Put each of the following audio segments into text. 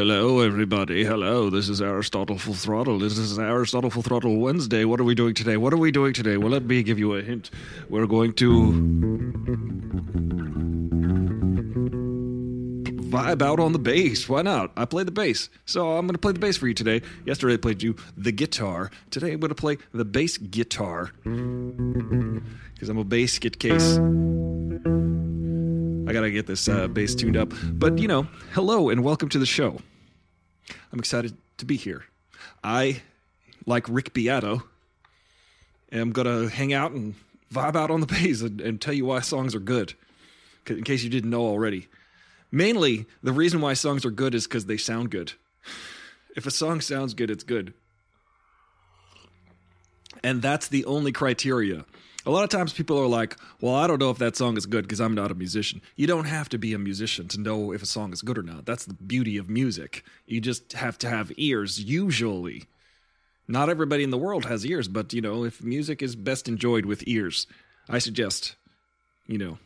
Hello, everybody. Hello. This is Aristotle Full Throttle. This is Aristotle Full Throttle Wednesday. What are we doing today? What are we doing today? Well, let me give you a hint. We're going to vibe out on the bass. Why not? I play the bass. So I'm going to play the bass for you today. Yesterday I played you the guitar. Today I'm going to play the bass guitar. Because I'm a bass get case. I gotta get this uh, bass tuned up. But you know, hello and welcome to the show. I'm excited to be here. I, like Rick Beato, am gonna hang out and vibe out on the bass and, and tell you why songs are good. In case you didn't know already. Mainly, the reason why songs are good is because they sound good. If a song sounds good, it's good. And that's the only criteria. A lot of times people are like, well, I don't know if that song is good because I'm not a musician. You don't have to be a musician to know if a song is good or not. That's the beauty of music. You just have to have ears, usually. Not everybody in the world has ears, but, you know, if music is best enjoyed with ears, I suggest, you know,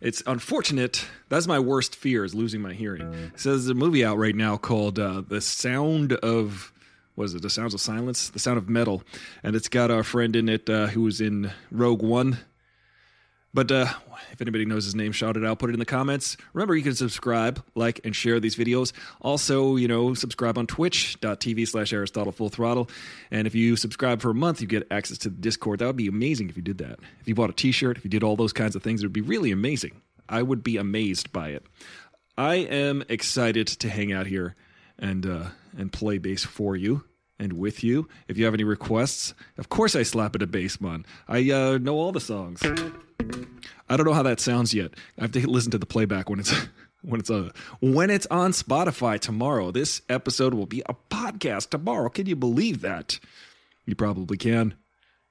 it's unfortunate. That's my worst fear is losing my hearing. So there's a movie out right now called uh, The Sound of what is it? The Sounds of Silence, The Sound of Metal, and it's got our friend in it uh, who was in Rogue One. But uh, if anybody knows his name, shout it out, put it in the comments. Remember, you can subscribe, like, and share these videos. Also, you know, subscribe on twitch.tv slash Aristotle Full Throttle. And if you subscribe for a month, you get access to the Discord. That would be amazing if you did that. If you bought a t shirt, if you did all those kinds of things, it would be really amazing. I would be amazed by it. I am excited to hang out here and uh, and play bass for you and with you. If you have any requests, of course I slap it a bass man. I uh, know all the songs. I don't know how that sounds yet. I have to listen to the playback when it's when it's uh, when it's on Spotify tomorrow. This episode will be a podcast tomorrow. Can you believe that? You probably can.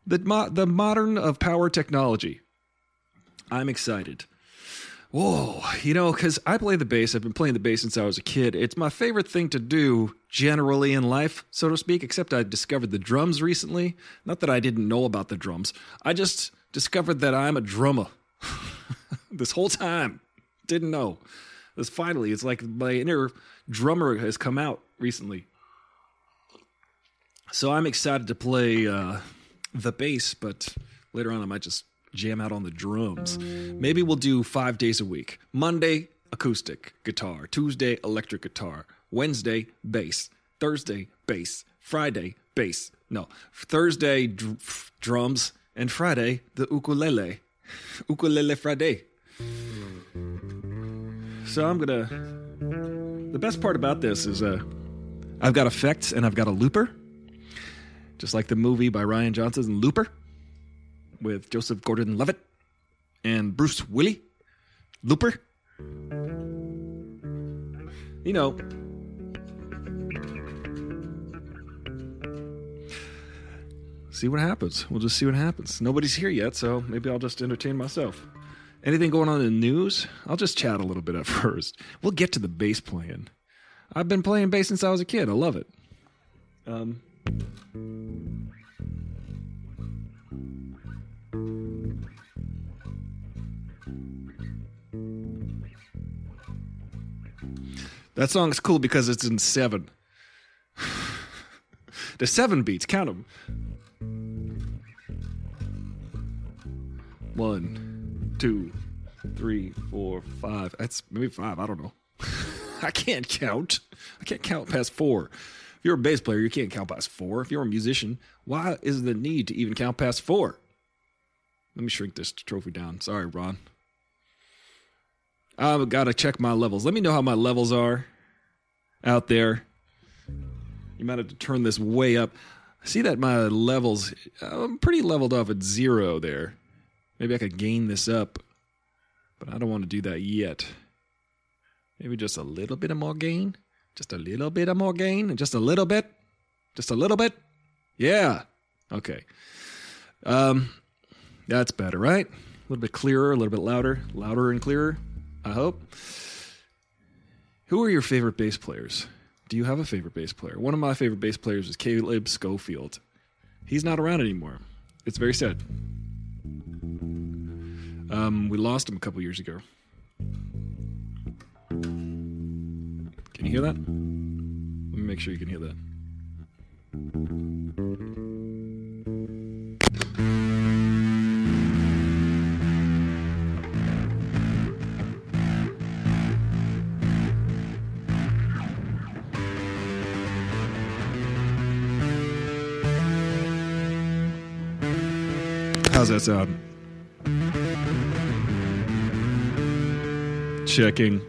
The mo- the modern of power technology. I'm excited. Whoa, you know, because I play the bass. I've been playing the bass since I was a kid. It's my favorite thing to do generally in life, so to speak, except I discovered the drums recently. Not that I didn't know about the drums, I just discovered that I'm a drummer this whole time. Didn't know. This finally, it's like my inner drummer has come out recently. So I'm excited to play uh, the bass, but later on I might just jam out on the drums. Maybe we'll do five days a week. Monday, acoustic guitar. Tuesday, electric guitar. Wednesday, bass. Thursday, bass. Friday, bass. No, Thursday, dr- drums. And Friday, the ukulele. Ukulele Friday. So I'm gonna. The best part about this is uh, I've got effects and I've got a looper. Just like the movie by Rian Johnson, Looper with Joseph Gordon Levitt and Bruce Willie. Looper. You know. See what happens. We'll just see what happens. Nobody's here yet, so maybe I'll just entertain myself. Anything going on in the news? I'll just chat a little bit at first. We'll get to the bass playing. I've been playing bass since I was a kid. I love it. Um, That song's cool because it's in seven. the seven beats, count them. One, two, three, four, five. That's maybe five. I don't know. I can't count. I can't count past four. If you're a bass player, you can't count past four. If you're a musician, why is the need to even count past four? Let me shrink this trophy down. Sorry, Ron. I've got to check my levels. Let me know how my levels are out there. You might have to turn this way up. I see that my levels, I'm pretty leveled off at zero there. Maybe I could gain this up, but I don't want to do that yet. Maybe just a little bit of more gain. Just a little bit of more gain. Just a little bit. Just a little bit. Yeah. Okay. Um, that's better, right? A little bit clearer, a little bit louder, louder and clearer. I hope. Who are your favorite bass players? Do you have a favorite bass player? One of my favorite bass players is Caleb Schofield. He's not around anymore. It's very sad. Um, we lost him a couple years ago. Can you hear that? Let me make sure you can hear that. How's that sound? Checking.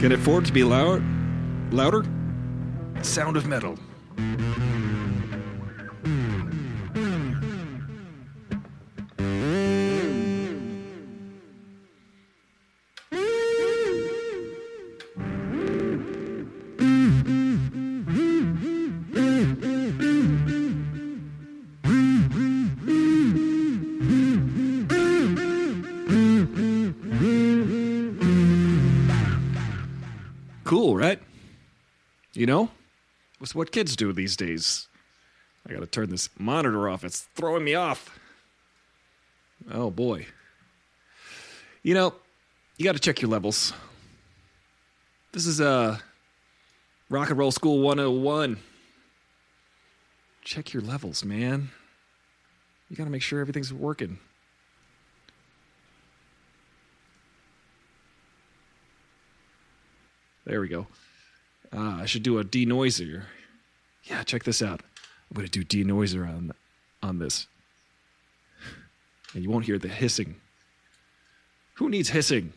Can it afford to be loud? Louder? Sound of metal. You know? It's what kids do these days. I gotta turn this monitor off. It's throwing me off. Oh boy. You know, you gotta check your levels. This is uh Rock and Roll School 101. Check your levels, man. You gotta make sure everything's working. There we go. Uh, I should do a denoiser. Yeah, check this out. I'm going to do denoiser on on this, and you won't hear the hissing. Who needs hissing?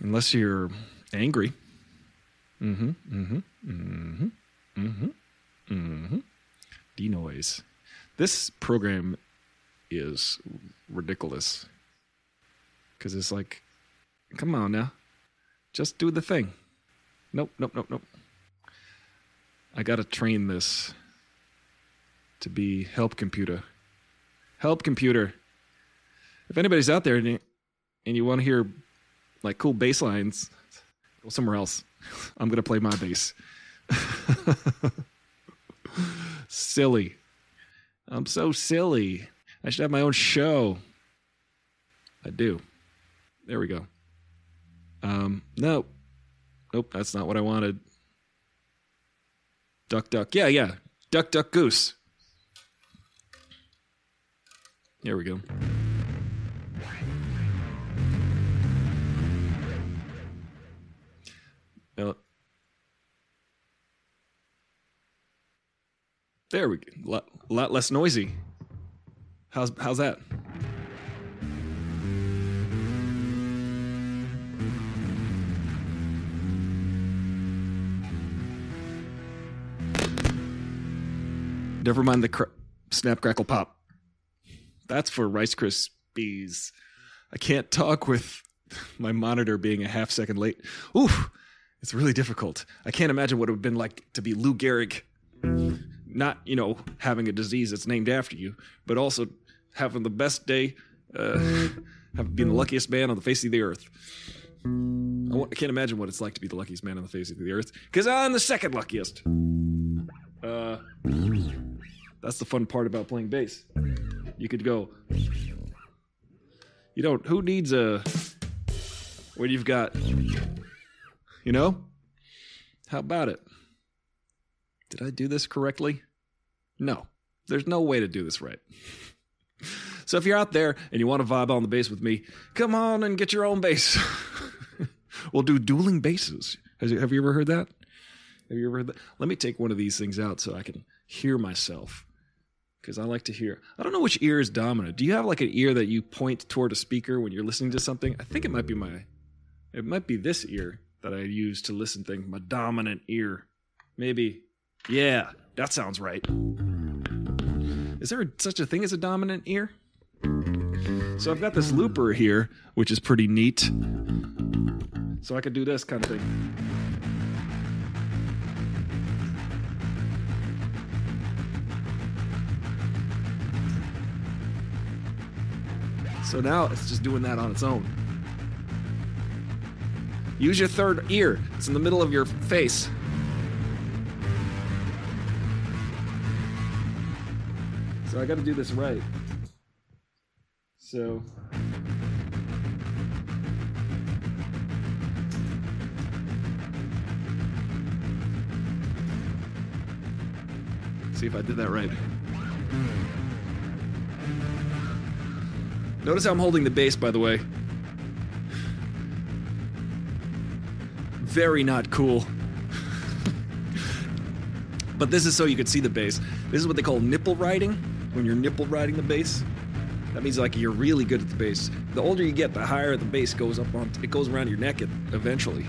Unless you're angry. Mm-hmm. Mm-hmm. Mm-hmm. Mm-hmm. Mm-hmm. Denoise. This program is ridiculous. Cause it's like, come on now. Just do the thing. Nope, nope, nope, nope. I got to train this to be help computer. Help computer. If anybody's out there and you, and you want to hear like cool bass lines, go somewhere else. I'm going to play my bass. silly. I'm so silly. I should have my own show. I do. There we go. Um, no. Nope, that's not what I wanted. Duck, duck. Yeah, yeah. Duck, duck, goose. There we go. Now, there we go. Lot, lot less noisy. How's how's that? Never mind the cr- snap crackle pop. That's for Rice Krispies. I can't talk with my monitor being a half second late. Oof, it's really difficult. I can't imagine what it would have been like to be Lou Gehrig. Not, you know, having a disease that's named after you, but also having the best day, uh, having been the luckiest man on the face of the earth. I, can't imagine what it's like to be the luckiest man on the face of the earth, because I'm the second luckiest. Uh, that's the fun part about playing bass. You could go. You don't. Who needs a when you've got. You know? How about it? Did I do this correctly? No. There's no way to do this right. So if you're out there and you want to vibe on the bass with me, come on and get your own bass. we'll do dueling basses. Have you ever heard that? Have you ever heard that? Let me take one of these things out so I can hear myself. Because I like to hear. I don't know which ear is dominant. Do you have like an ear that you point toward a speaker when you're listening to something? I think it might be my. It might be this ear that I use to listen things. My dominant ear. Maybe. Yeah, that sounds right. Is there such a thing as a dominant ear? So I've got this looper here, which is pretty neat. So I could do this kind of thing. So now it's just doing that on its own. Use your third ear. It's in the middle of your face. So I got to do this right. So see if I did that right. Notice how I'm holding the bass, by the way. Very not cool. but this is so you could see the bass. This is what they call nipple riding. When you're nipple riding the bass, that means like you're really good at the bass. The older you get, the higher the bass goes up on. It goes around your neck eventually.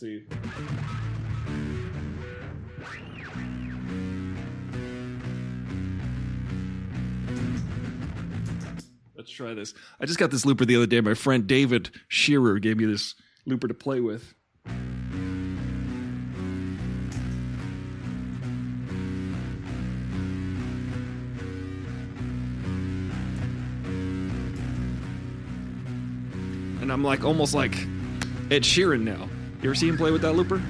See. Let's try this. I just got this looper the other day. My friend David Shearer gave me this looper to play with. And I'm like almost like Ed Sheeran now. You ever see him play with that looper?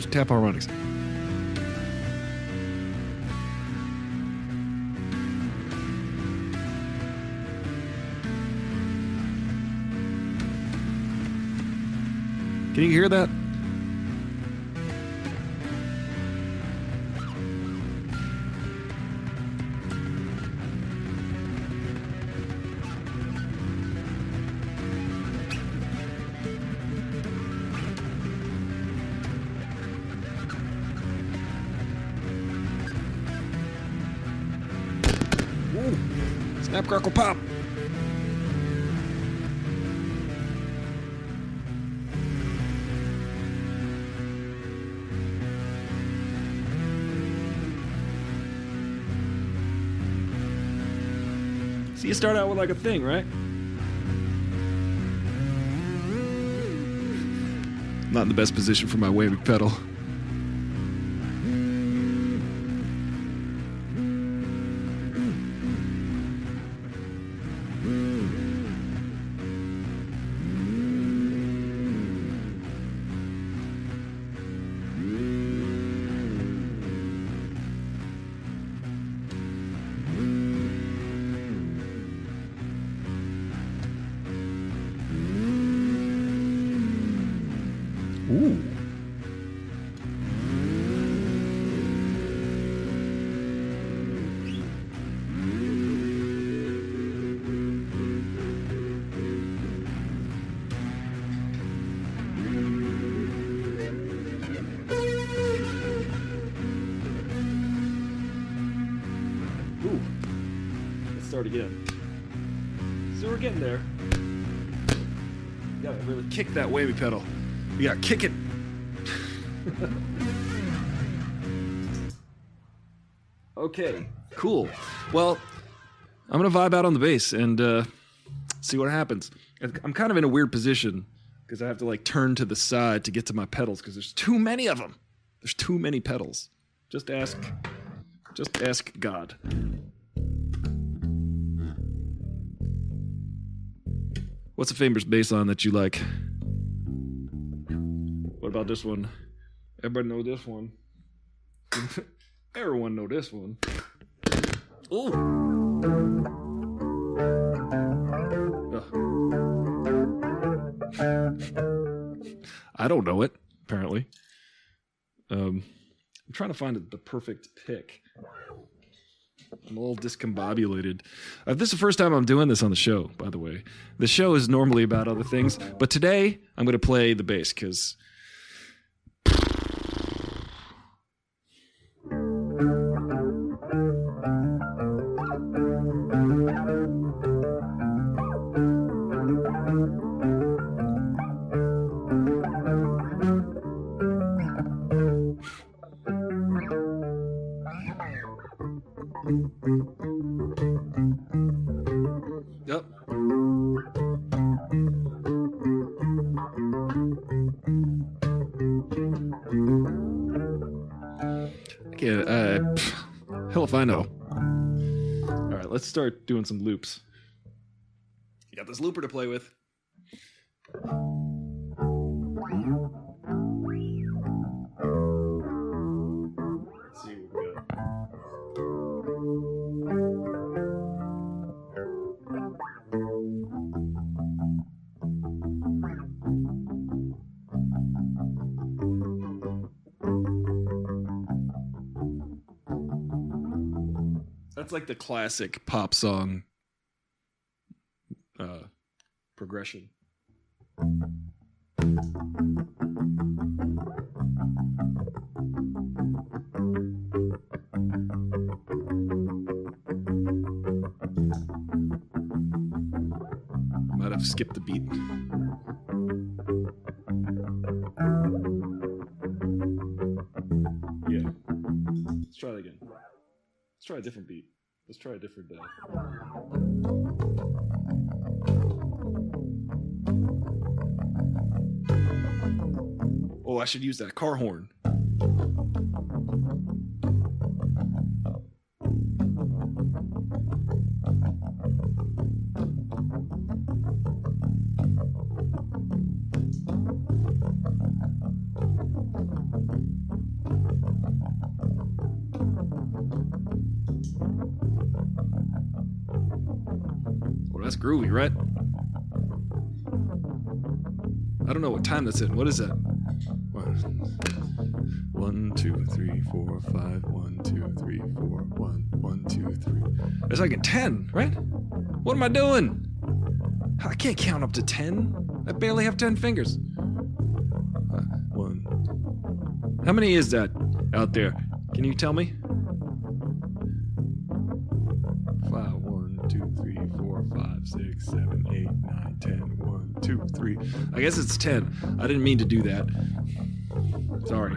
Oh, tap harmonics. Can you hear that? Start out with like a thing, right? Not in the best position for my wavy pedal. Kick it. okay, cool. Well, I'm gonna vibe out on the bass and uh, see what happens. I'm kind of in a weird position because I have to like turn to the side to get to my pedals because there's too many of them. There's too many pedals. Just ask, just ask God. What's a famous bass line that you like? About this one? Everybody know this one. Everyone know this one. Ooh. Ugh. I don't know it. Apparently, um, I'm trying to find the perfect pick. I'm a little discombobulated. Uh, this is the first time I'm doing this on the show, by the way. The show is normally about other things, but today I'm going to play the bass because. I know. All right, let's start doing some loops. You got this looper to play with. The classic pop song uh, progression. Different. Uh... Oh, I should use that car horn. Groovy, right? I don't know what time that's in. What is that? One, two, three, four, five. One, two, three, four. One, one, two, three. It's like a ten, right? What am I doing? I can't count up to ten. I barely have ten fingers. One. How many is that out there? Can you tell me? I guess it's ten. I didn't mean to do that. Sorry.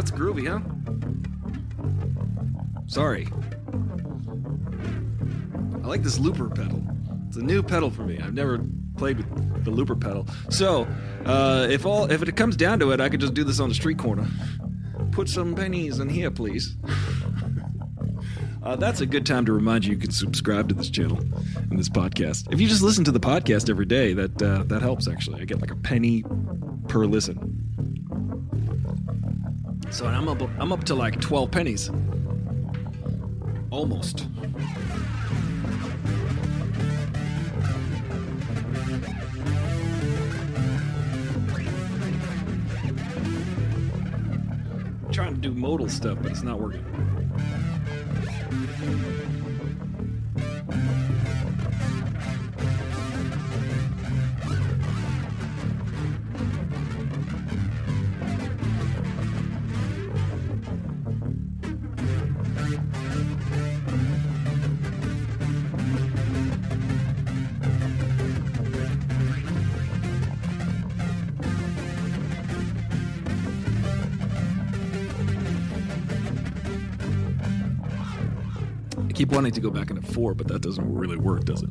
That's groovy, huh? Sorry. I like this looper pedal. It's a new pedal for me. I've never played with the looper pedal. So, uh, if all if it comes down to it, I could just do this on the street corner. Put some pennies in here, please. Uh, that's a good time to remind you you can subscribe to this channel and this podcast. If you just listen to the podcast every day, that uh, that helps. Actually, I get like a penny per listen. So I'm up I'm up to like 12 pennies. Almost. trying to do modal stuff, but it's not working. Wanting to go back into four, but that doesn't really work, does it?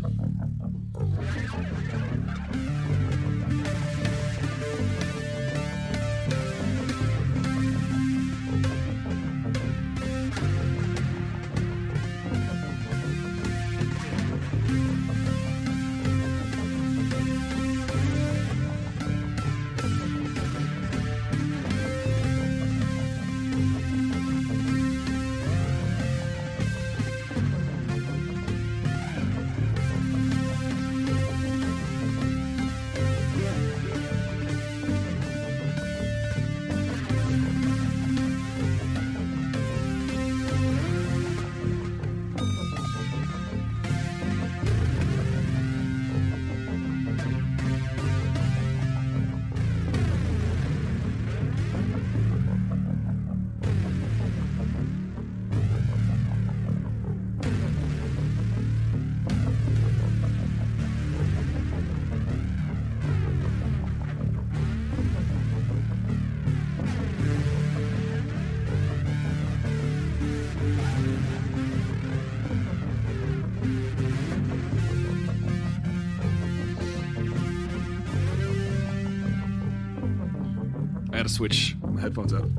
Switch my headphones out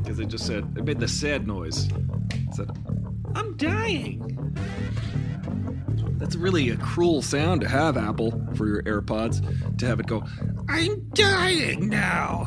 because it just said it made the sad noise. It said, "I'm dying." That's really a cruel sound to have, Apple, for your AirPods. To have it go, "I'm dying now."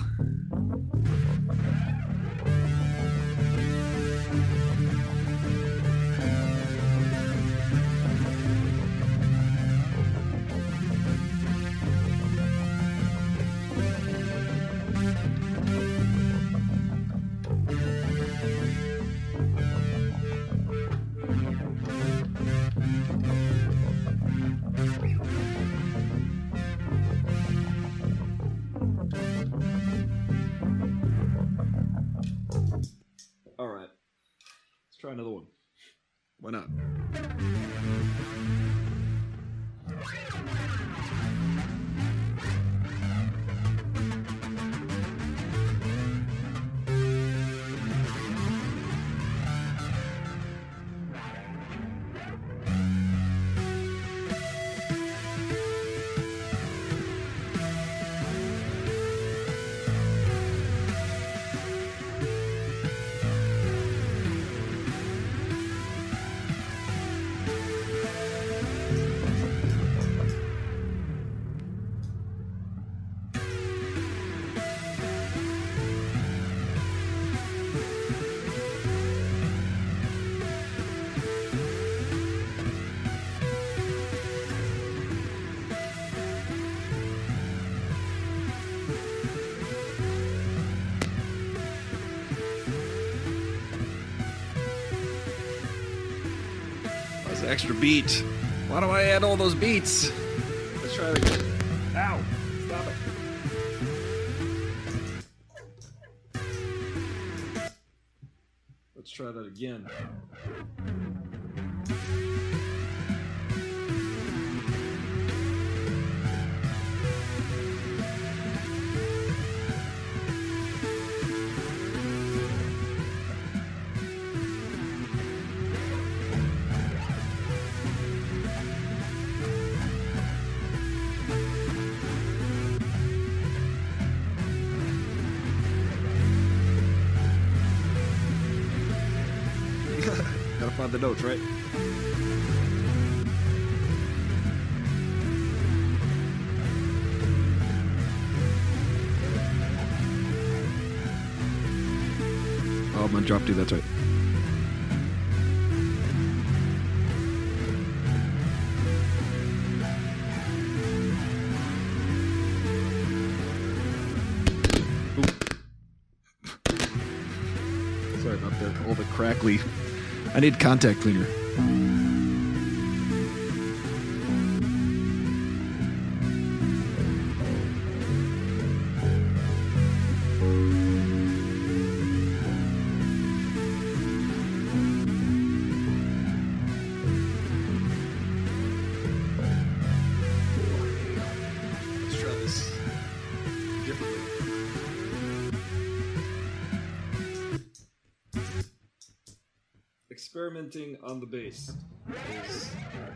Extra beat. Why do I add all those beats? Let's try it again. Ow! Stop it. Let's try that again. Drop. That's right. Sorry about that. All the crackly. I need contact cleaner.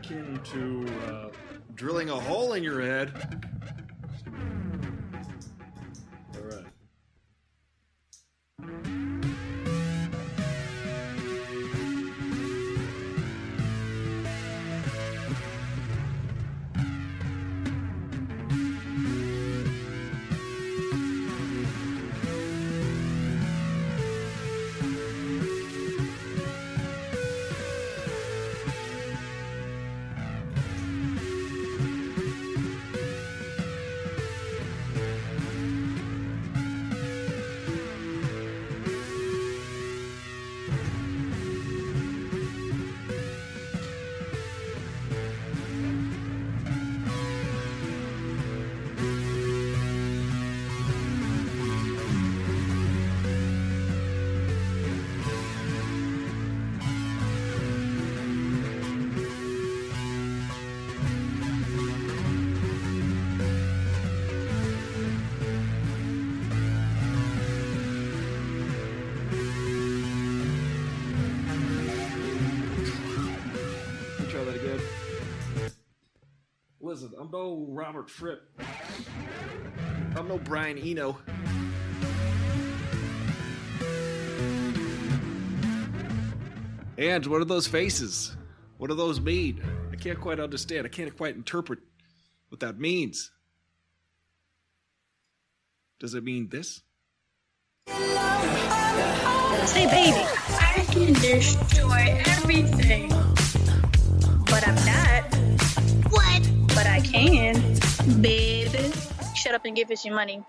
Akin to uh, drilling a hole in your head. I'm no Robert Fripp. I'm no Brian Eno. And what are those faces? What do those mean? I can't quite understand. I can't quite interpret what that means. Does it mean this? Say, baby, I can destroy everything. But I. Baby. Shut up and give us your money.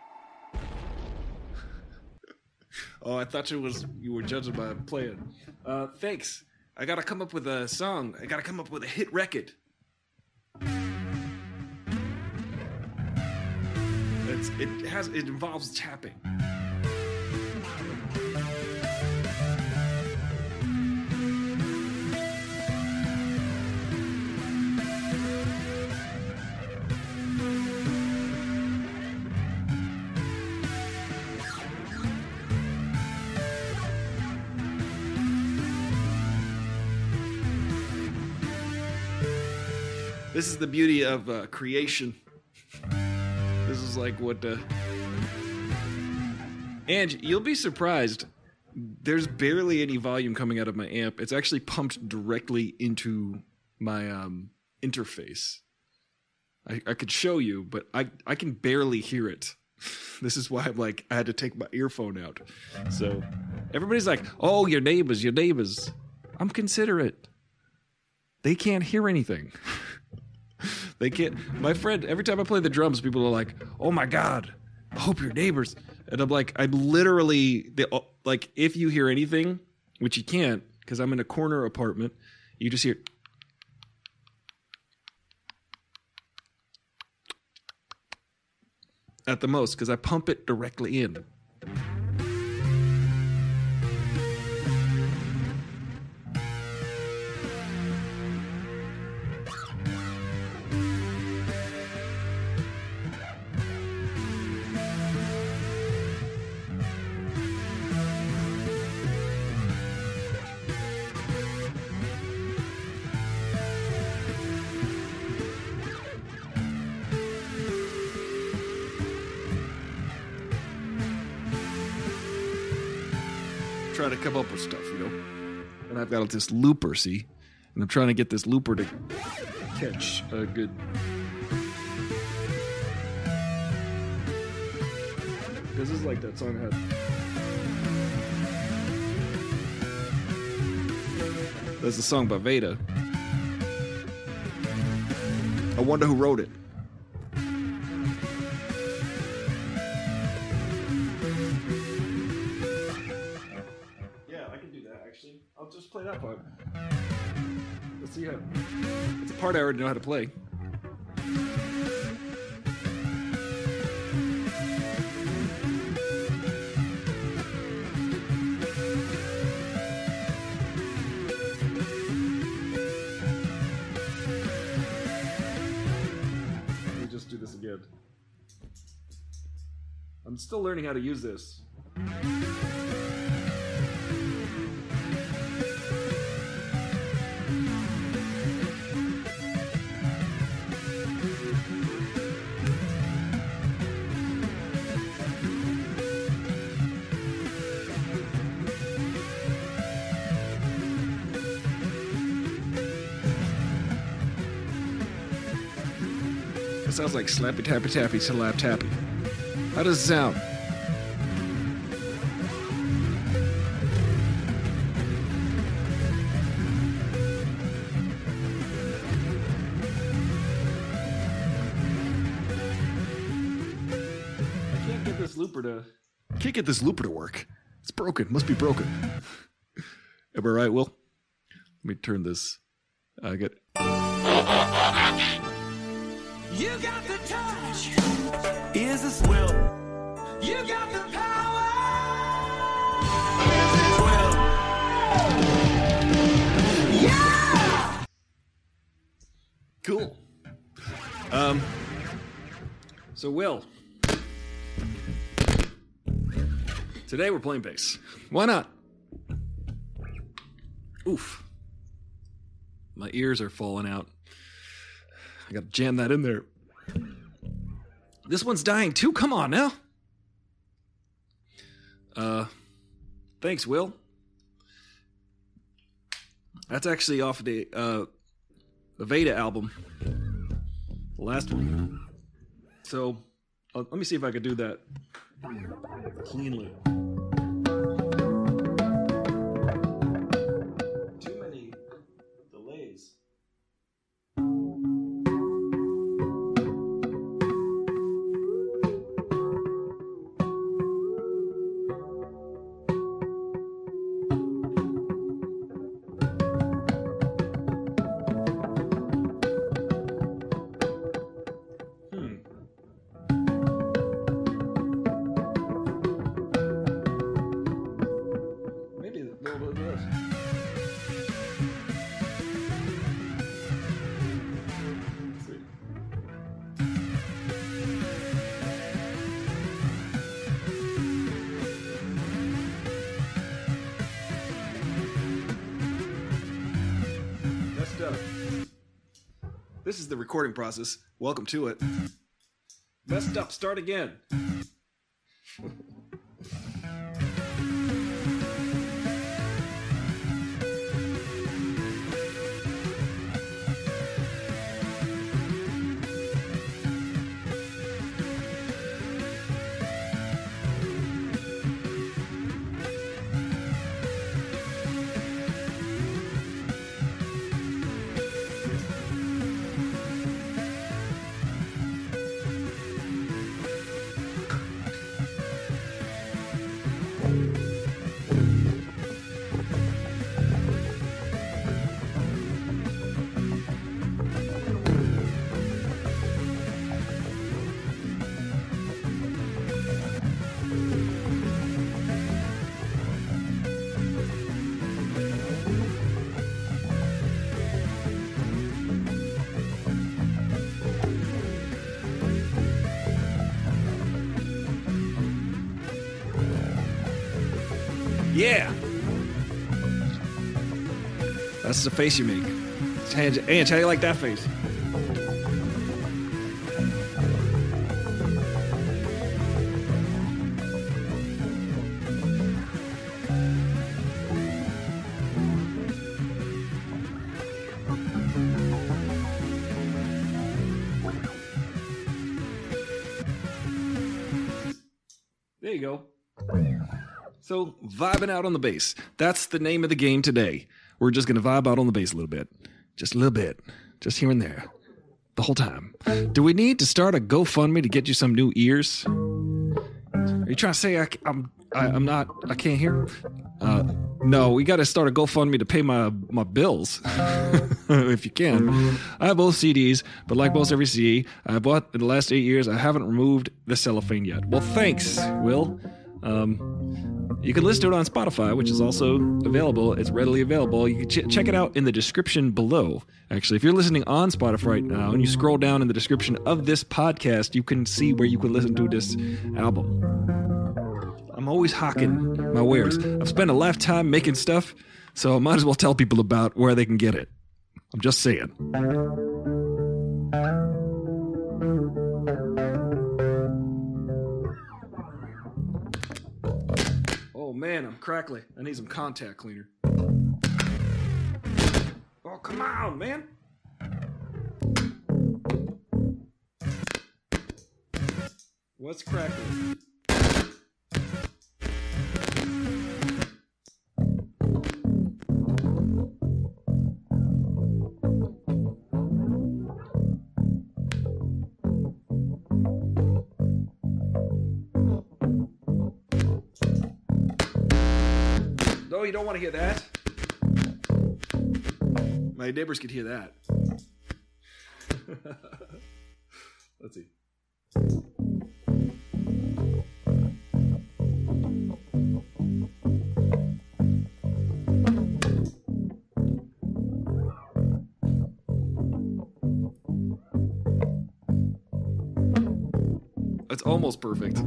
Oh, I thought it was you were judging by playing. Uh, thanks. I gotta come up with a song. I gotta come up with a hit record. It's, it has it involves tapping. This is the beauty of uh, creation. This is like what. Uh... And you'll be surprised. There's barely any volume coming out of my amp. It's actually pumped directly into my um, interface. I, I could show you, but I, I can barely hear it. This is why I'm like I had to take my earphone out. So everybody's like, "Oh, your neighbors, your neighbors." I'm considerate. They can't hear anything. they can't. My friend, every time I play the drums, people are like, "Oh my god, I hope your neighbors." And I'm like, I'm literally the like, if you hear anything, which you can't, because I'm in a corner apartment, you just hear. At the most, because I pump it directly in. come up with stuff, you know. And I've got this looper, see, and I'm trying to get this looper to catch a good. This is like that song had. That's the song by Veda. I wonder who wrote it. I'll just play that part. Let's see how. It's a part I already know how to play. Let me just do this again. I'm still learning how to use this. Sounds like slappy tappy tappy slap tappy. How does it sound? I can't get this looper to. Can't get this looper to work. It's broken. Must be broken. Am I right, Will? Let me turn this. I get. You got the touch. Is this will? You got the power. Is this will? Yeah. Cool. Um. So, Will. Today we're playing bass. Why not? Oof. My ears are falling out. I gotta jam that in there. This one's dying too. Come on now. Uh, thanks, Will. That's actually off the uh the Veda album, the last one. So, uh, let me see if I could do that cleanly. Recording process. Welcome to it. Messed up. Start again. That's the face you make. Ange, Ange, how do you like that face? There you go. So, vibing out on the bass. That's the name of the game today. We're just gonna vibe out on the bass a little bit, just a little bit, just here and there, the whole time. Do we need to start a GoFundMe to get you some new ears? Are you trying to say I, am I, I'm not I can't hear? Uh, no, we got to start a GoFundMe to pay my my bills, if you can. I have both CDs, but like most every CD I bought in the last eight years, I haven't removed the cellophane yet. Well, thanks, Will. Um, you can listen to it on Spotify, which is also available. It's readily available. You can ch- check it out in the description below. Actually, if you're listening on Spotify right now and you scroll down in the description of this podcast, you can see where you can listen to this album. I'm always hawking my wares. I've spent a lifetime making stuff, so I might as well tell people about where they can get it. I'm just saying. Man, I'm crackly. I need some contact cleaner. Oh, come on, man. What's crackly? No, you don't want to hear that. My neighbors could hear that. Let's see. It's almost perfect.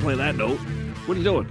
Play that note. What are you doing?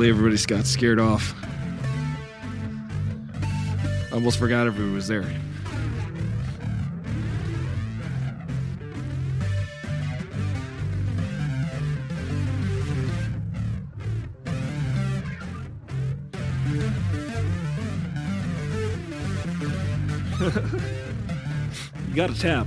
Hopefully everybody's got scared off. Almost forgot everyone was there. you got to tap.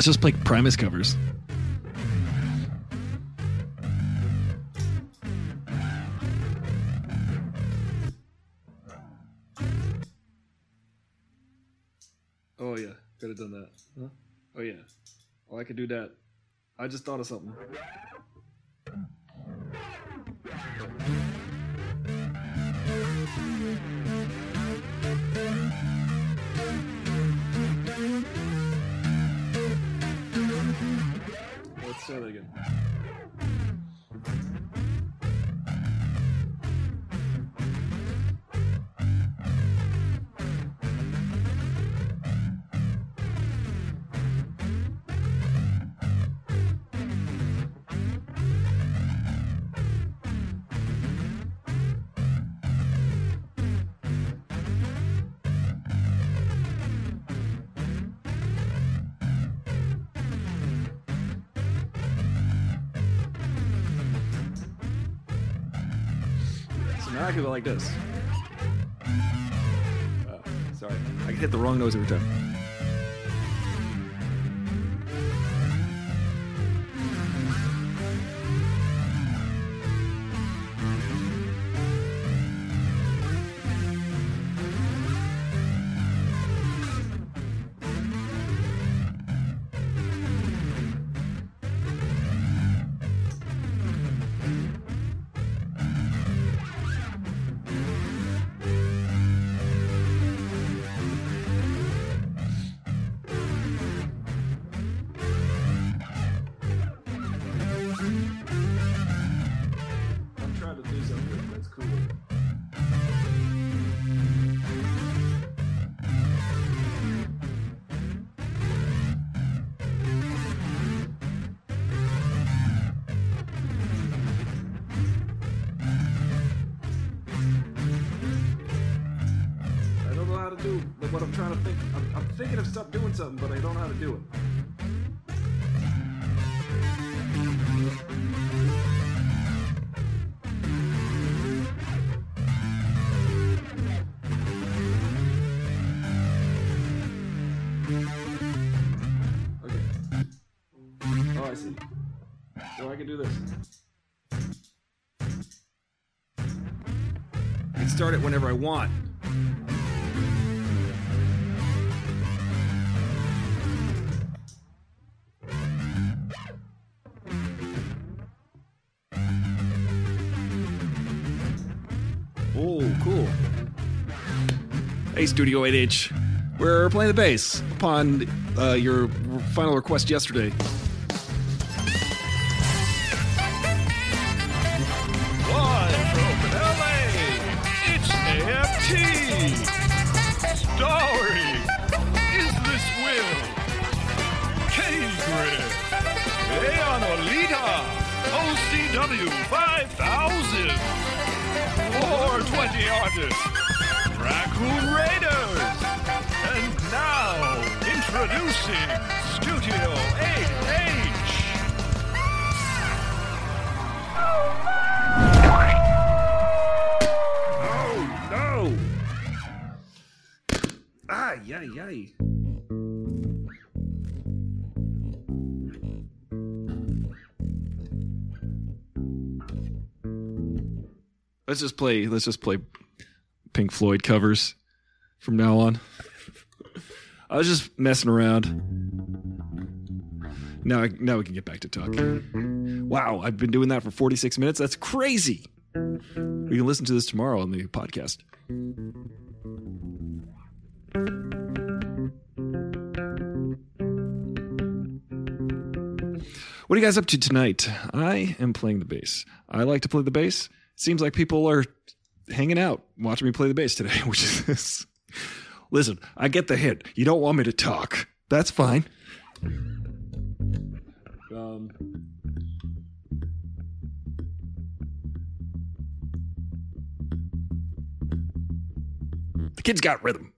Let's just play Primus covers. Oh yeah, could have done that. Huh? Oh yeah. Oh, I could do that. I just thought of something. Let's that again. Like this. Uh, sorry, I hit the wrong nose every time. I want. Oh, cool. Hey, Studio 8H. We're playing the bass upon uh, your final request yesterday. OCW 5000, 420 artists, Raccoon Raiders, and now introducing Studio 8H. Oh no! Ah, ay, ay, ay. Let's just play. Let's just play Pink Floyd covers from now on. I was just messing around. Now, now we can get back to talking. Wow, I've been doing that for 46 minutes. That's crazy. We can listen to this tomorrow on the podcast. What are you guys up to tonight? I am playing the bass. I like to play the bass. Seems like people are hanging out watching me play the bass today, which is this. Listen, I get the hint. You don't want me to talk. That's fine. Um The kid's got rhythm.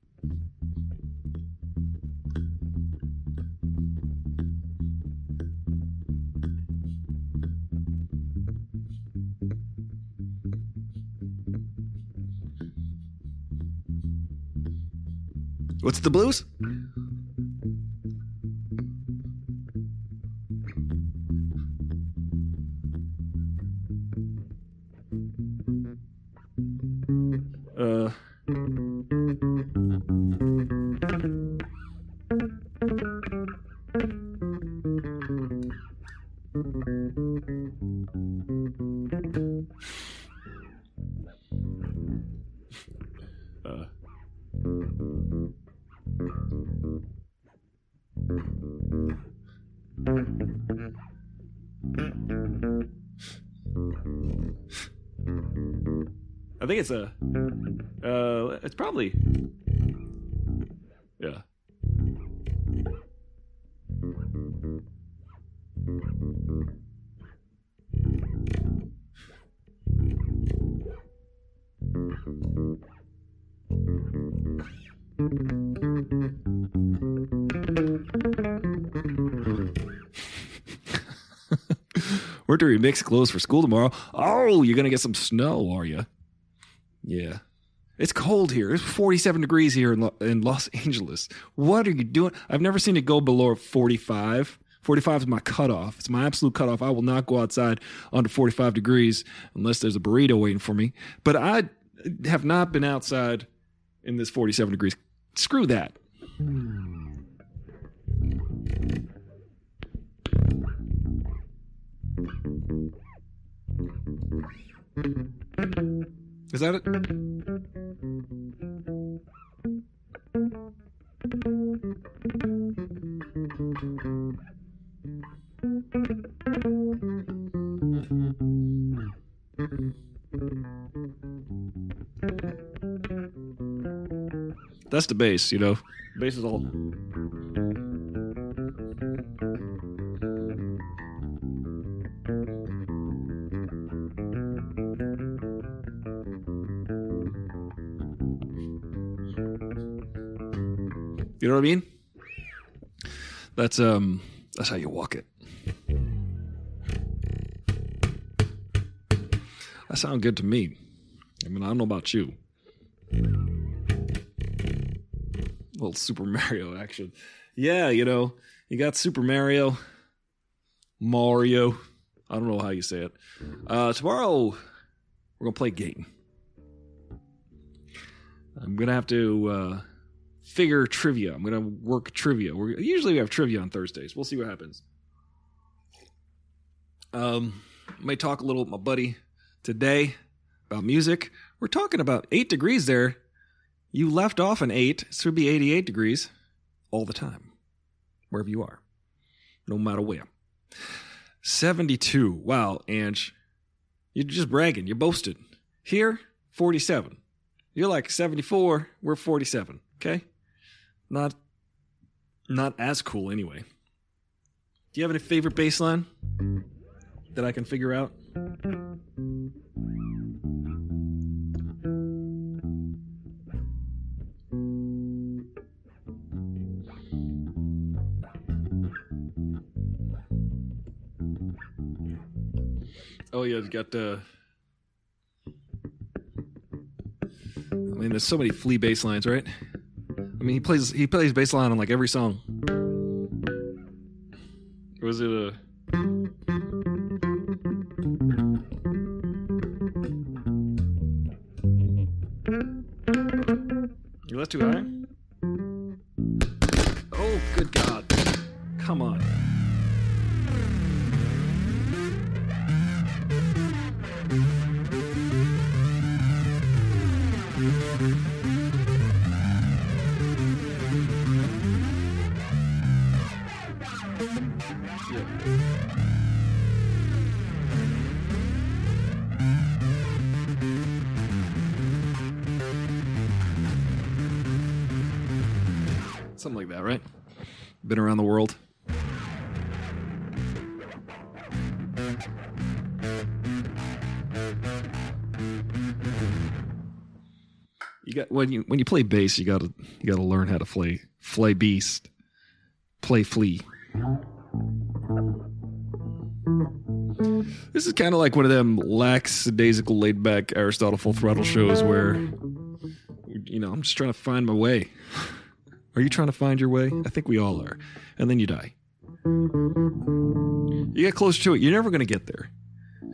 What's the blues? Doing mixed clothes for school tomorrow. Oh, you're gonna get some snow, are you? Yeah. It's cold here. It's 47 degrees here in, Lo- in Los Angeles. What are you doing? I've never seen it go below 45. 45 is my cutoff. It's my absolute cutoff. I will not go outside under 45 degrees unless there's a burrito waiting for me. But I have not been outside in this 47 degrees. Screw that. Is that it? That's the bass, you know. Bass is all. Know what I mean? That's um that's how you walk it. That sounds good to me. I mean, I don't know about you. little Super Mario action. Yeah, you know, you got Super Mario, Mario. I don't know how you say it. Uh, tomorrow, we're gonna play a game. I'm gonna have to uh, figure trivia. I'm gonna work trivia. We're, usually we have trivia on Thursdays. We'll see what happens. Um, may talk a little with my buddy today about music. We're talking about eight degrees there. You left off an 8. This would be 88 degrees all the time, wherever you are, no matter where. 72. Wow, Ange. You're just bragging. You're boasting. Here, 47. You're like 74. We're 47. Okay? Not not as cool anyway. Do you have any favorite bass line that I can figure out? Oh yeah, you got the. I mean, there's so many Flea bass lines, right? I mean, he plays he plays bass line on like every song. Was it a? Play bass, you gotta you gotta learn how to play play beast, play Flea. This is kind of like one of them lackadaisical, laid back Aristotle full throttle shows where, you know, I'm just trying to find my way. Are you trying to find your way? I think we all are. And then you die. You get closer to it. You're never going to get there.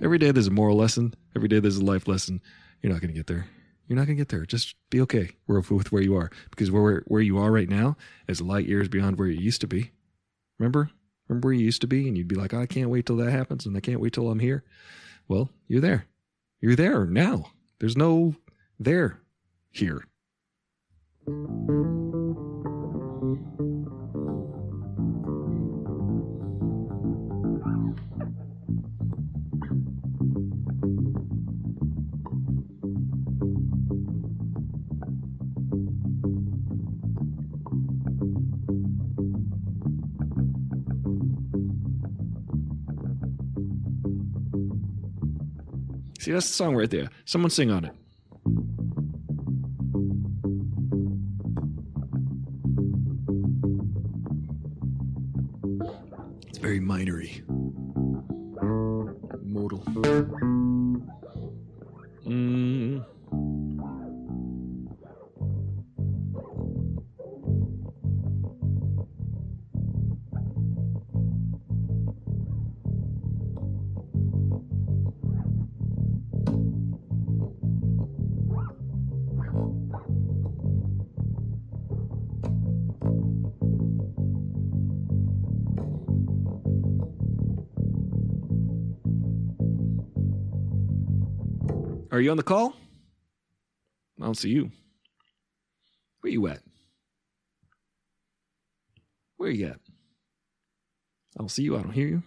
Every day there's a moral lesson. Every day there's a life lesson. You're not going to get there. You're not going to get there. Just be okay with where you are. Because where, where you are right now is light years beyond where you used to be. Remember? Remember where you used to be? And you'd be like, I can't wait till that happens. And I can't wait till I'm here. Well, you're there. You're there now. There's no there here. See, that's the song right there. Someone sing on it. It's very minery. Modal. You on the call? I don't see you. Where you at? Where you at? I don't see you. I don't hear you.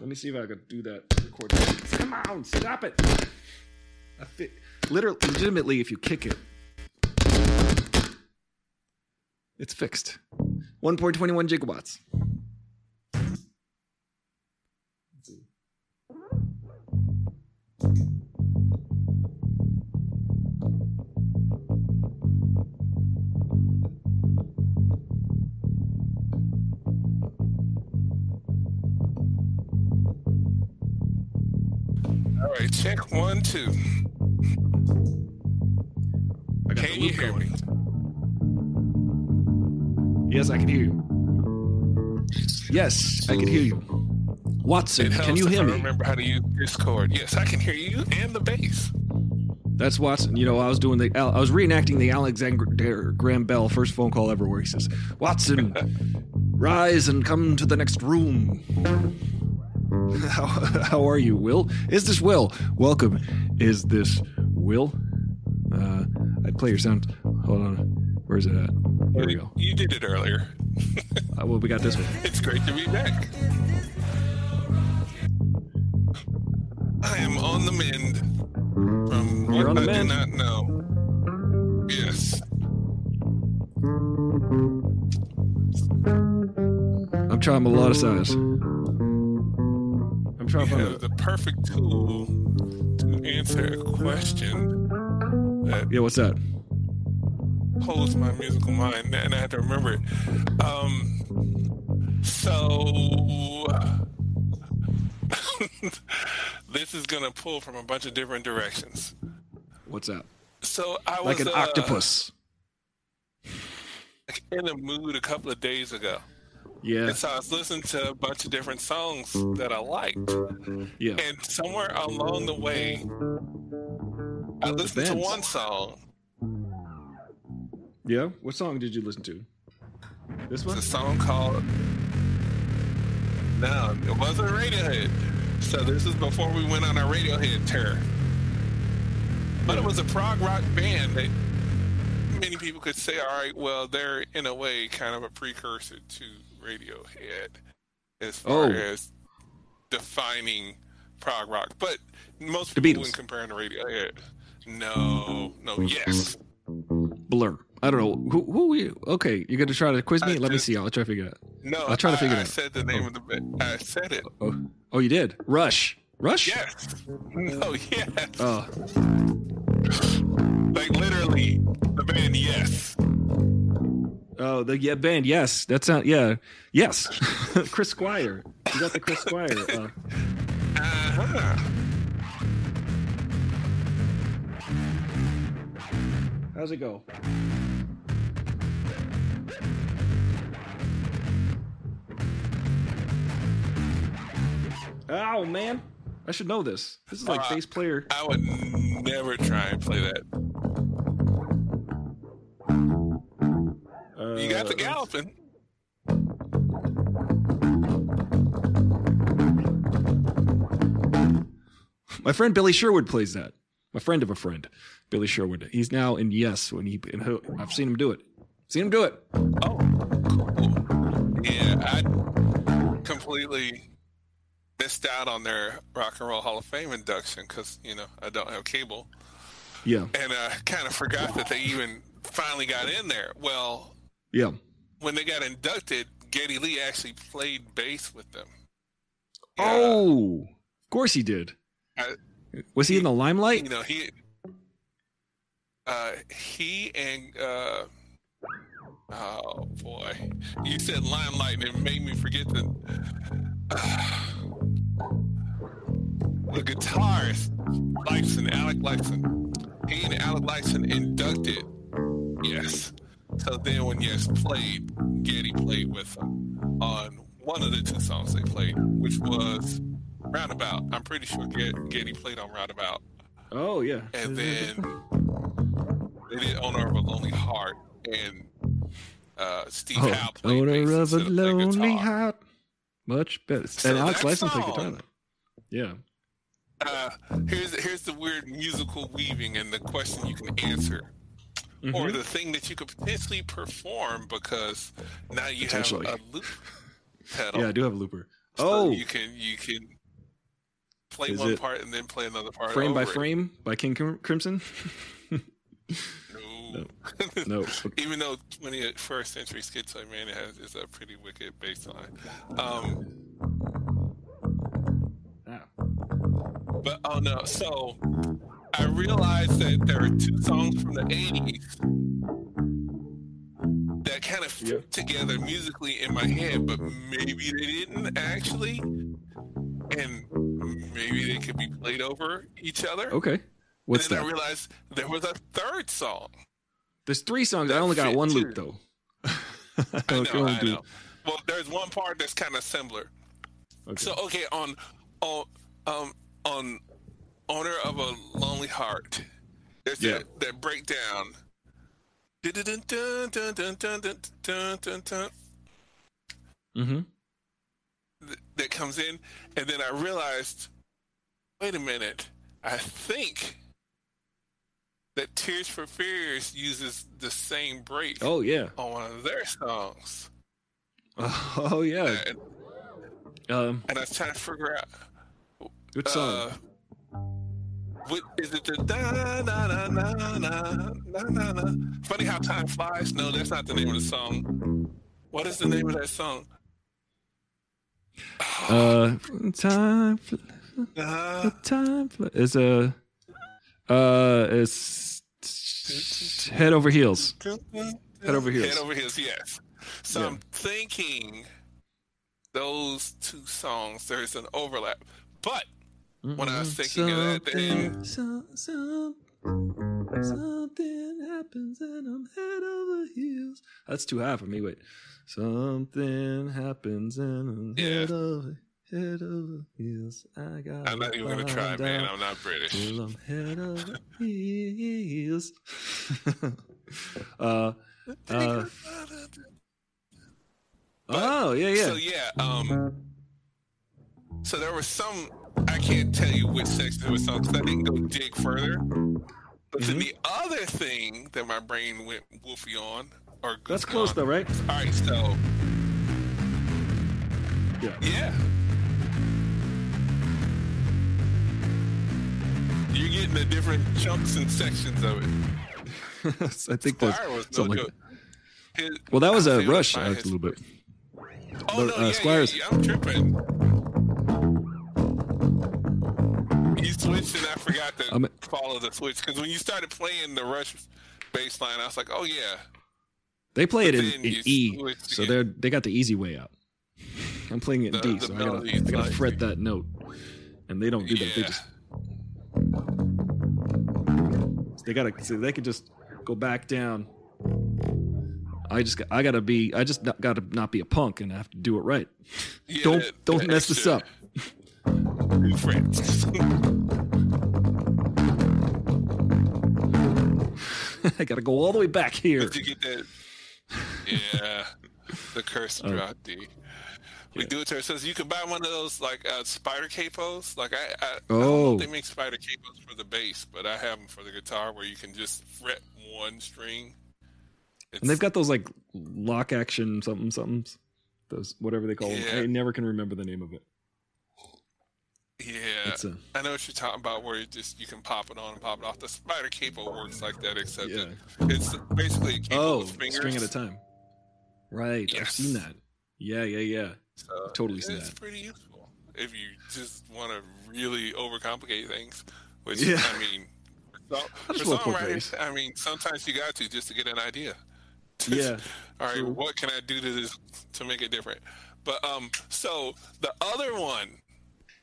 Let me see if I could do that. Record. Come on, stop it. I literally, legitimately, if you kick it, it's fixed. 1.21 gigawatts. All right, check one, two. I got Can the you hear going. me? Yes, I can hear you. Yes, I can hear you. Watson, can you hear I me? remember how to use Discord. Yes, I can hear you and the bass. That's Watson. You know, I was doing the, I was reenacting the Alexander Graham Bell first phone call ever, where he says, "Watson, Rise and come to the next room. How, how are you, Will? Is this Will? Welcome. Is this Will? Uh, I'd play your sound. Hold on. Where's it at? Here we go. You did it earlier. Uh, well, we got this one. It's great to be back. I am on the mend from You're what on the I mend. do not know. Yes. I'm trying a lot of size. I'm trying to find the perfect tool to answer a question that Yeah, what's that? Holds my musical mind, and I have to remember it. Um, so this is gonna pull from a bunch of different directions. What's that? So I was Like an uh, octopus. in a mood a couple of days ago, Yeah, and so I was listening to a bunch of different songs that I liked, yeah. and somewhere along the way, I listened to one song. Yeah? What song did you listen to? This one. It's a song called. No, it wasn't Radiohead. So this is before we went on our Radiohead tour. But it was a prog rock band that many people could say, all right, well, they're in a way kind of a precursor to Radiohead as far Oh. as defining prog rock. But most The people Beatles. wouldn't compare to Radiohead. No, no, mm-hmm. yes. Blur. I don't know. Who, who are you? Okay, you're to try to quiz me? I Let me see. I'll try to figure it out. No, I'll try to I- figure it I said the name of the band. I said it. Oh, oh you did? Rush. Rush? Yes. No, yes. Oh, Like literally, the band Yes. oh, the yeah band. Yes, that's not. Yeah, yes. Chris Squire. You got the Chris Squire. Uh, Uh-huh. how's it go? Oh man, I should know this. This is like Uh, bass player. I would never try and play that. Uh, You got the galloping. My friend Billy Sherwood plays that. My friend of a friend, Billy Sherwood. He's now in Yes when he. In, I've seen him do it. Seen him do it. Oh, cool. Yeah, I completely missed out on their Rock and Roll Hall of Fame induction because, you know, I don't have cable. Yeah, And I kind of forgot that they even finally got in there. Well, yeah. when they got inducted, Geddy Lee actually played bass with them. Yeah, Oh, of course he did. I- Was he in the limelight? you know he uh he and uh oh boy you said limelight and it made me forget the the guitarist Lifeson, Alec Lifeson. He and Alec Lifeson inducted Yes. So then when Yes played, Geddy played with them on one of the two songs they played, which was Roundabout. I'm pretty sure Get- Geddy played on Roundabout. Oh yeah. And then they did Owner of a Lonely Heart and uh, Steve Oh, Howe played owner of a instead of play lonely heart. Much better. So and Alex Lifeson played guitar. then. Yeah. Uh, here's here's the weird musical weaving and the question you can answer, Mm-hmm. or the thing that you could potentially perform because now you have a loop pedal. Yeah, I do have a looper. So Oh, you can you can play Is one part and then play another part. frame by it. frame by King Crim- Crimson. No. No. Even though 21st century schizoid man has is a pretty wicked bass line. Um, But oh no, so I realized that there are two songs from the 80s that kind of fit Yeah. together musically in my head, but maybe they didn't actually. And maybe they could be played over each other. Okay. What's and then I realized there was a third song. There's three songs. I only got one too. loop though. I know, I know. Well, there's one part that's kind of similar. Okay. So okay, on on um on "Owner of a Lonely Heart." There's yeah. that, that breakdown. Mm-hmm. That comes in, and then I realized, wait a minute, I think that Tears for Fears uses the same break. Oh yeah, on one of their songs. Oh yeah. And, um, and I was trying to figure out good song. uh, what is it? The da na na na na na na. Funny how time flies. No, that's not the name of the song. What is the name of that song? Uh, time, fl- Uh, time fl- is a, uh, is head over heels. Head over heels. Head over heels, yes. So Yeah. I'm thinking those two songs, there's an overlap. But when I was thinking of that, some, something happens and I'm head over heels. That's too high for me. Wait, something happens and I'm head Yeah. over head over heels. I got. I'm not even gonna try, man. I'm not British. I'm head over heels. uh, uh, oh yeah, yeah. So yeah, um, so there was some. I can't tell you which section it was on because I didn't go dig further. But then Mhm. the other thing that my brain went woofy on, or That's close on- though, right? All right, so Yeah. yeah, you're getting the different chunks and sections of it. I think that's no something like. His- Well, that was I a rush uh, a little bit. Oh the, no, uh, yeah, Squires- yeah, yeah, I'm tripping. Switched and I forgot to I'm- follow the switch because when you started playing the rush bass line, I was like, oh yeah, They play it in, in E, so again. they're they got the easy way out. I'm playing it in D, so I gotta, I gotta fret that note, and they don't do that. They just they gotta so they could just go back down. I just got- I gotta be I just not, gotta not be a punk and I have to do it right. yeah don't don't mess this up. Two frets. I gotta go all the way back here. Did you get that? Yeah, the curse Oh. drop D. We do it to ourselves. You can buy one of those like uh, spider capos. Like I, I, I don't know Oh. if they make spider capos for the bass, but I have them for the guitar where you can just fret one string. It's, And they've got those like lock action something somethings. Those whatever they call Yeah. them. I never can remember the name of it. Yeah. It's a I know what you're talking about, where you just you can pop it on and pop it off. The spider capo works like that, except Yeah. that it's basically a capo oh with fingers. string at a time. Right, I've seen that. Yeah, yeah, yeah. So Totally seen it's that. pretty useful if you just want to really overcomplicate things. Which Yeah. I mean, so, for songwriters, I mean, sometimes you got to just to get an idea. Yeah, All right, what can I do to this to make it different? But um, so the other one,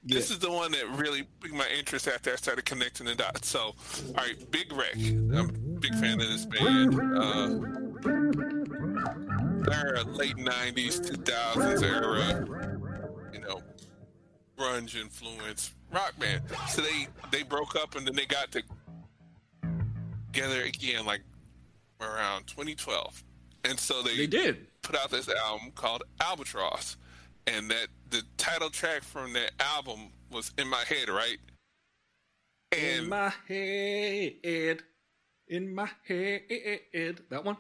this Yeah. is the one that really piqued my interest after I started connecting the dots. So, all right, Big Wreck. I'm a big fan of this band. Uh, they're a late '90s, 2000s era, you know, grunge influence rock band. So they they broke up and then they got together again, like around 2012. And so they, they did. put out this album called Albatross, and that the title track from that album was in my head, right? In And my head, in my head. That one.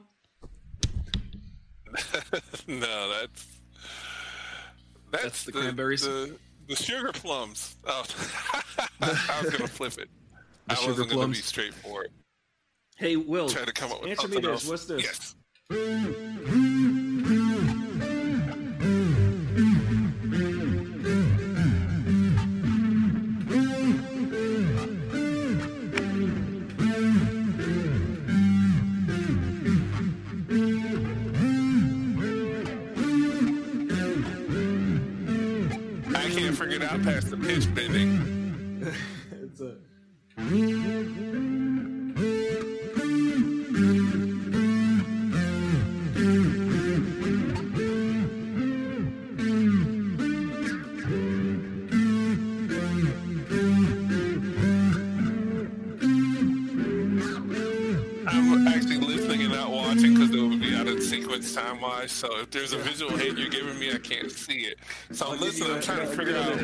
no, that's that's, That's the Cranberries? The, the sugar plums. Oh, I was gonna flip it. The I Sugar wasn't gonna be Plums? straightforward. Hey, Will, Try to come up with answer me this. else. What's this? Yes. past the pitch bending. it's a. time wise. So if there's a visual hit you're giving me, I can't see it. So I'm listening. I'm trying to figure out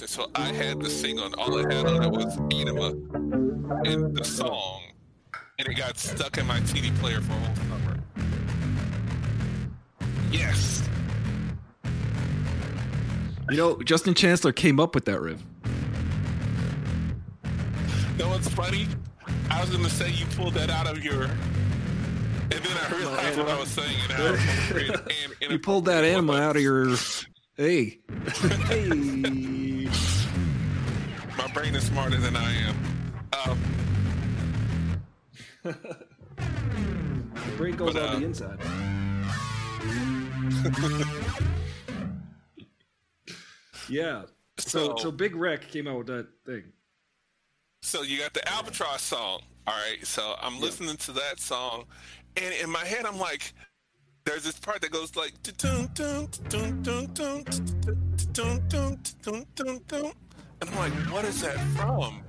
the. So I had the single, and all I had on it was Ænema and the song. And it got stuck in my CD player for a whole summer. Yes. You know, Justin Chancellor came up with that riff. know what's funny? I was going to say you pulled that out of your. And then I realized what I was saying and how appropriate and You pulled that animal out of your. Hey. hey. My brain is smarter than I am. Um, The brain goes But, on uh, the inside. yeah. So, So- so Big Wreck came out with that thing. So you got the Albatross song. All right. So I'm listening to that song, and in my head I'm like, there's this part that goes like, I'm like, what is that from?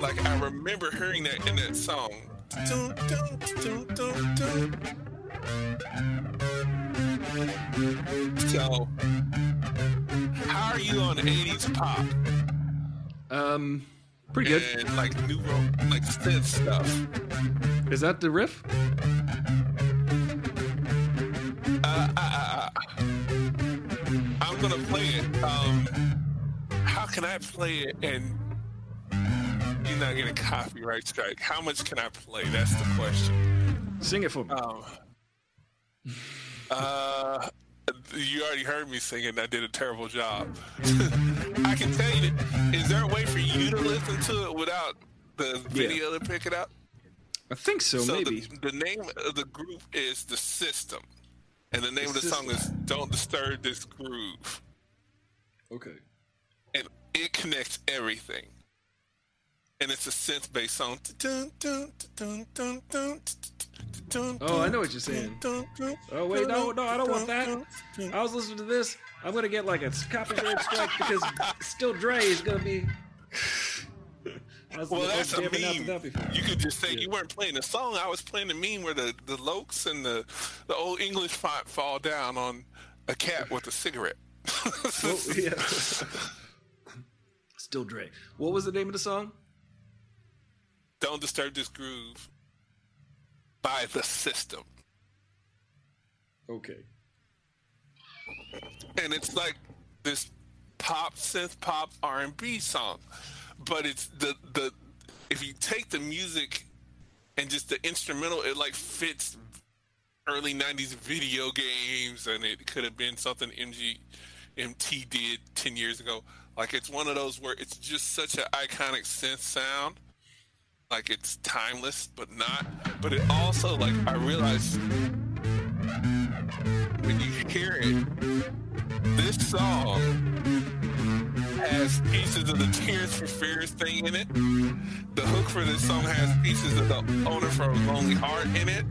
Like, I remember hearing that in that song. Dun, dun, dun, so, how are you on 80s pop? Um, pretty good. And, like new, like synth stuff. Is that the riff? Uh, uh, uh, uh I'm gonna play it. Um, how can I play it and you're not getting a copyright strike? How much can I play? That's the question. Sing it for me. Um, uh, you already heard me singing. I did a terrible job. I can tell you. Is there a way for you to listen to it without the video to pick it up? I think so, So maybe. The, the name of the group is The System. And the name The of the song is Don't Disturb This Groove. Okay. It connects everything. And it's a synth based song. Oh, I know what you're saying. Oh, wait, no, no, I don't want that. I was listening to this. I'm gonna get like a copyright strike because Still D.R.E. is gonna be. Well, that's a to meme. You could just say Yeah. you weren't playing the song. I was playing the meme where the, the lokes and the, the old English font fall down on a cat with a cigarette. Oh, yeah. Still Dre. What was the name of the song? Don't Disturb This Groove by The System. Okay. and it's like this pop synth pop r&b song but it's the the if you take the music and just the instrumental it like fits early 90s video games and it could have been something mgmt did 10 years ago like it's one of those where it's just such an iconic synth sound like it's timeless but not but it also like i realized when you hear it this song has pieces of the Tears for Fears thing in it. The hook for this song has pieces of the owner for a lonely heart in it.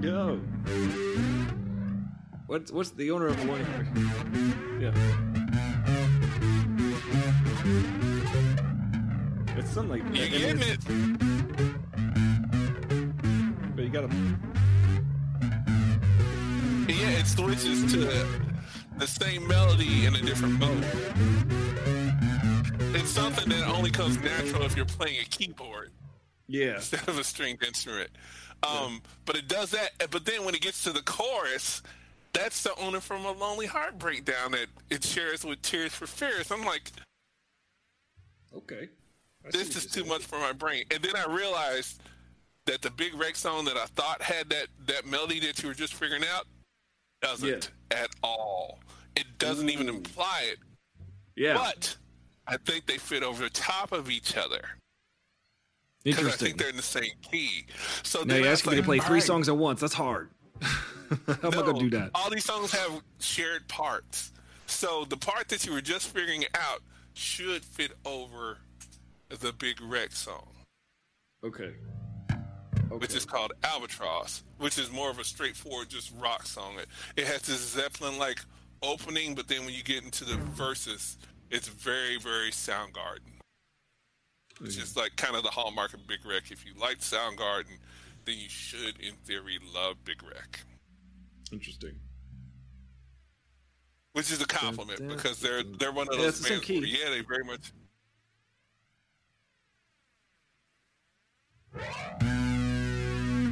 Yo. What's what's the owner of a lonely heart? Yeah. It's something like You and getting it's- it? But you gotta. Yeah, it switches to the same melody in a different mode. It's something that only comes natural if you're playing a keyboard. Yeah. instead of a stringed instrument. Um, But it does that. But then when it gets to the chorus, that's the owner from a lonely heart breakdown that it shares with Tears for Fears. I'm like, Okay. This is too much for my brain. And then I realized that the Big Wreck song that I thought had that that melody that you were just figuring out doesn't at all. It doesn't even mm. imply it. Yeah. But I think they fit over the top of each other. Because I Interesting. think they're in the same key. So now you're asking me to play three "Alright, songs at once. That's hard. How am I no, gonna do that? All these songs have shared parts. So the part that you were just figuring out should fit over the Big Wreck song, Okay. which is called Albatross, which is more of a straightforward just rock song. It, it has this Zeppelin like opening, but then when you get into the verses, it's very, very Soundgarden. It's just like kind of the hallmark of Big Wreck. If you like Soundgarden, then you should, in theory, love Big Wreck. Interesting. Which is a compliment because they're they're one of those bands where, yeah, they very much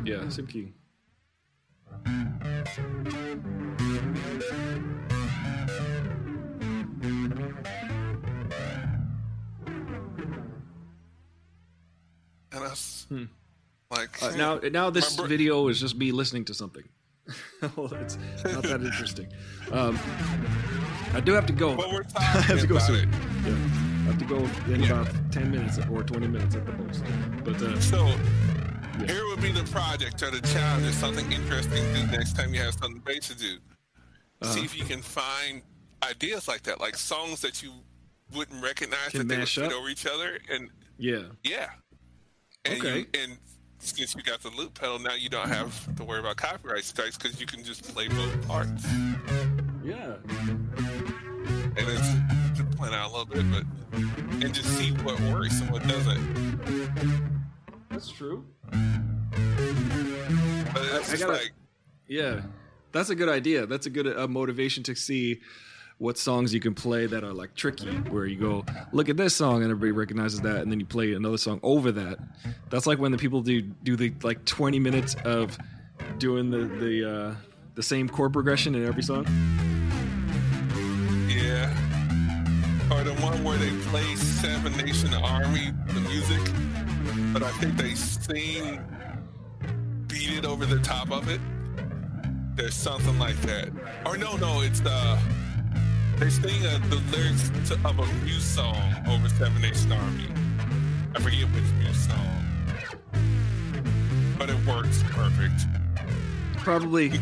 Yeah, same key. and us like Uh, now, now this video is just me listening to something. well, it's not that interesting. Um, I do have to go. I have to go soon. Yeah, have to go in Yeah. about ten minutes or twenty minutes at the most. But uh, So here would be the project or the challenge or something interesting to do next time you have something great to do. Uh-huh. See if you can find ideas like that, like songs that you wouldn't recognize Can that they would fit over each other, and yeah, yeah, and Okay. you, and since you got the loop pedal, now you don't have to worry about copyright strikes because you can just play both parts, yeah, and it's out a little bit, but and just see what works and what doesn't. that's true. But it's I just gotta- like Yeah, that's a good idea. That's a good uh, motivation to see what songs you can play that are like tricky, where you go, look at this song and everybody recognizes that, and then you play another song over that. That's like when the people do do the like twenty minutes of doing the the uh, the same chord progression in every song. One where they play Seven Nation Army, the music, but I think they sing, beat it over the top of it. There's something like that. Or no, no, it's the they sing uh, the lyrics to, of a Muse song over Seven Nation Army. I forget which Muse song, but it works perfect. Probably, The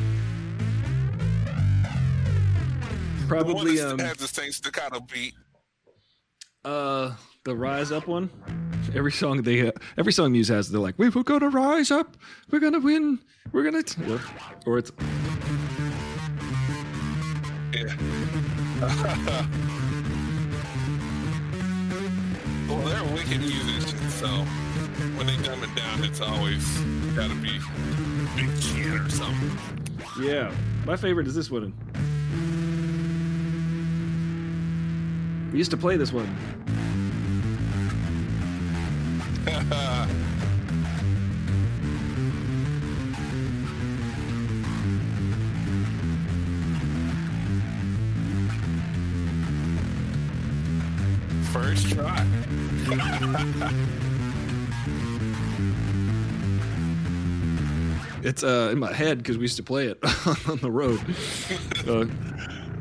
one probably um has the same staccato beat. Uh the rise up one. Every song they uh, every song Muse has, they're like, "We're gonna rise up, we're gonna win, we're gonna," t-" Yep. or it's Yeah. well, they're wicked musicians, so when they dumb it down, it's always got to be Big Chin or something. Yeah, my favorite is this one. We used to play this one. First try. It's uh in my head because we used to play it on the road. Uh,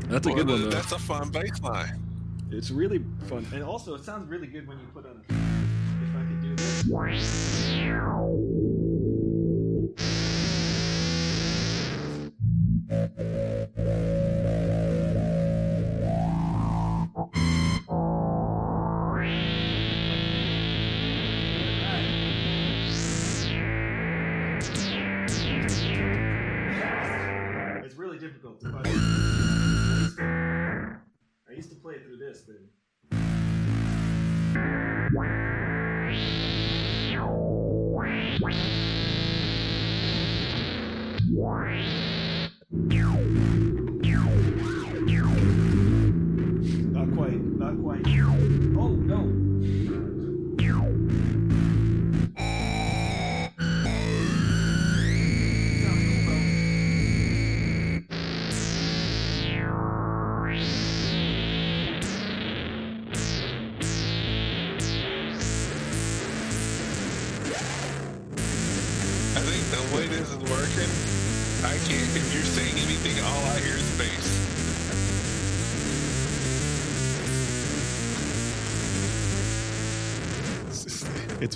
that's a Well, good one though. That's a fun bass line. It's really fun, and also it sounds really good when you put on. If I could do this. It's really difficult to find. Play through this thing. Not quite, not quite. Oh, no.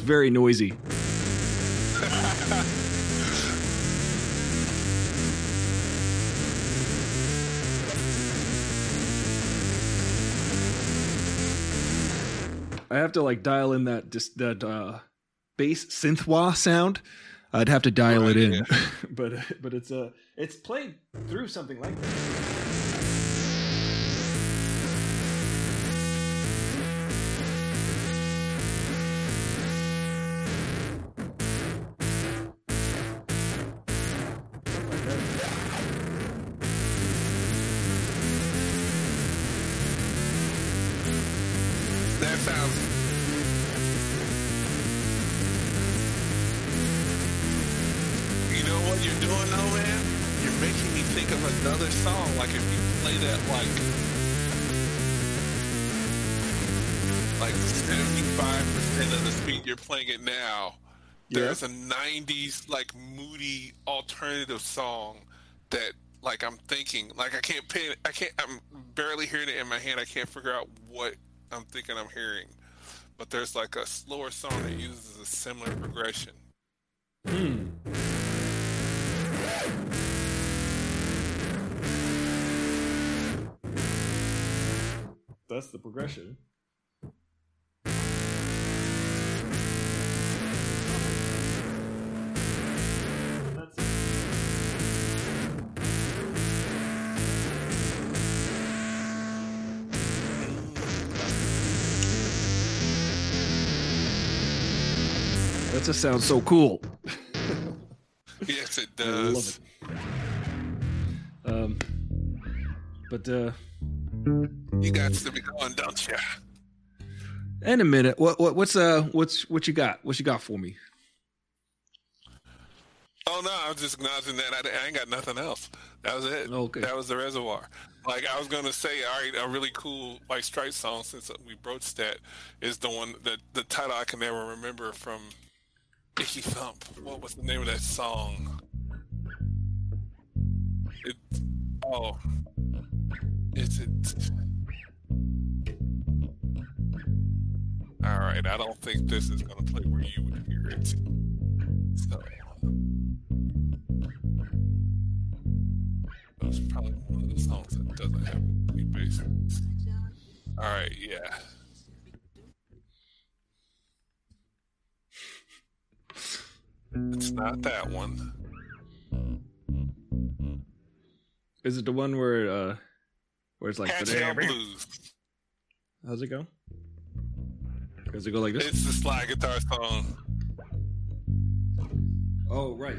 Very noisy. I have to like dial in that dis- that uh, bass synth wah sound. I'd have to dial Right, it in, yeah. but but it's uh it's played through something like. That play that like like 75% of the speed you're playing it now, Yeah. there's a 90s like moody alternative song that like I'm thinking like I can't pin I can't I'm barely hearing it in my hand. I can't figure out what I'm thinking I'm hearing. But there's like a slower song that uses a similar progression. Hmm. That's the progression. That just sounds so cool. Yes, it I does. love it. Um, but uh, You got to be going, don't you? in a minute, what what what's uh what's what you got? What you got for me? Oh no, I was just acknowledging that I, I ain't got nothing else. That was it. Okay. That was the reservoir. Like I was gonna say, all right, a really cool like Stripe song since we broached that is the one that the title I can never remember from Icky Thump. What was the name of that song? It oh, is it? All right, I don't think this is gonna play where you would hear it. So. That's probably one of the songs that doesn't have any bass. All right, yeah. It's not that one. Is it the one where uh where it's like Down Blues. how's it go? Does it go like this? It's the slide guitar song. Oh right.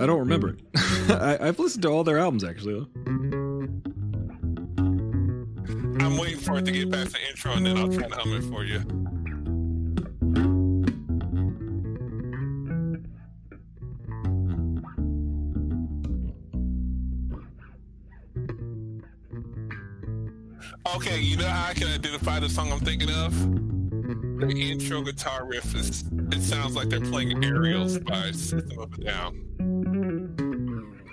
I don't remember it. I, I've listened to all their albums actually. Though. I'm waiting for it to get past the intro and then I'll try to hum it for you. Okay, you know how I can identify the song I'm thinking of? The intro guitar riff is, it sounds like they're playing Aerials by System of a Down.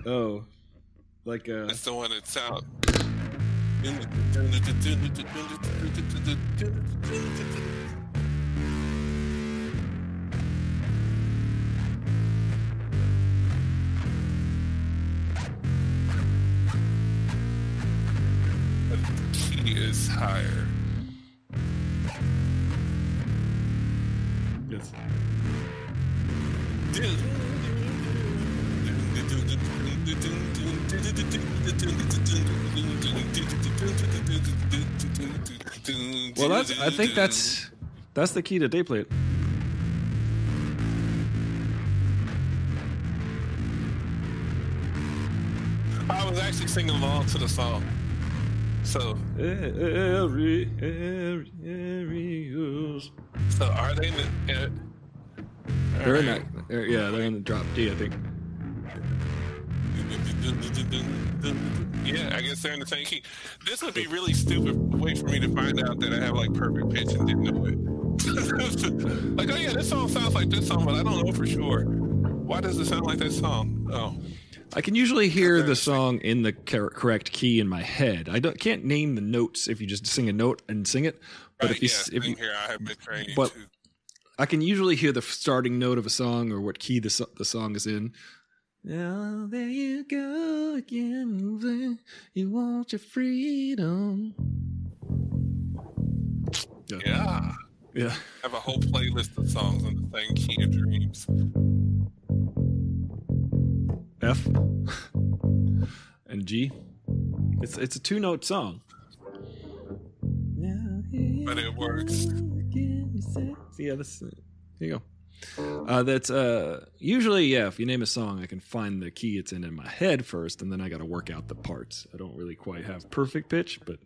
Oh, like uh, That's the one that sounds. higher. yes. Well, that's. I think that's that's the key to they played. I was actually singing along to the song. So, Every, every, areas. so are they in the? Uh, They're in that. They're, yeah, they're in the drop D, I think. Yeah, I guess they're in the same key. This would be really stupid way for me to find out that I have like perfect pitch and didn't know it. like, oh yeah, this song sounds like this song, but I don't know for sure. Why does it sound like that song? Oh, I can usually hear the song in the correct key in my head. I don't, can't name the notes if you just sing a note and sing it. But Right, if you, yeah, if you here, I have been training but- too. I can usually hear the starting note of a song or what key the the song is in. Oh, there you go again, moving. You want your freedom. Yeah, Yeah. I have a whole playlist of songs in the same key of dreams. F and G. It's it's a two note song. But it works. Yeah, this. Here you go. Uh, that's uh, usually yeah. If you name a song, I can find the key it's in in my head first, and then I got to work out the parts. I don't really quite have perfect pitch, but.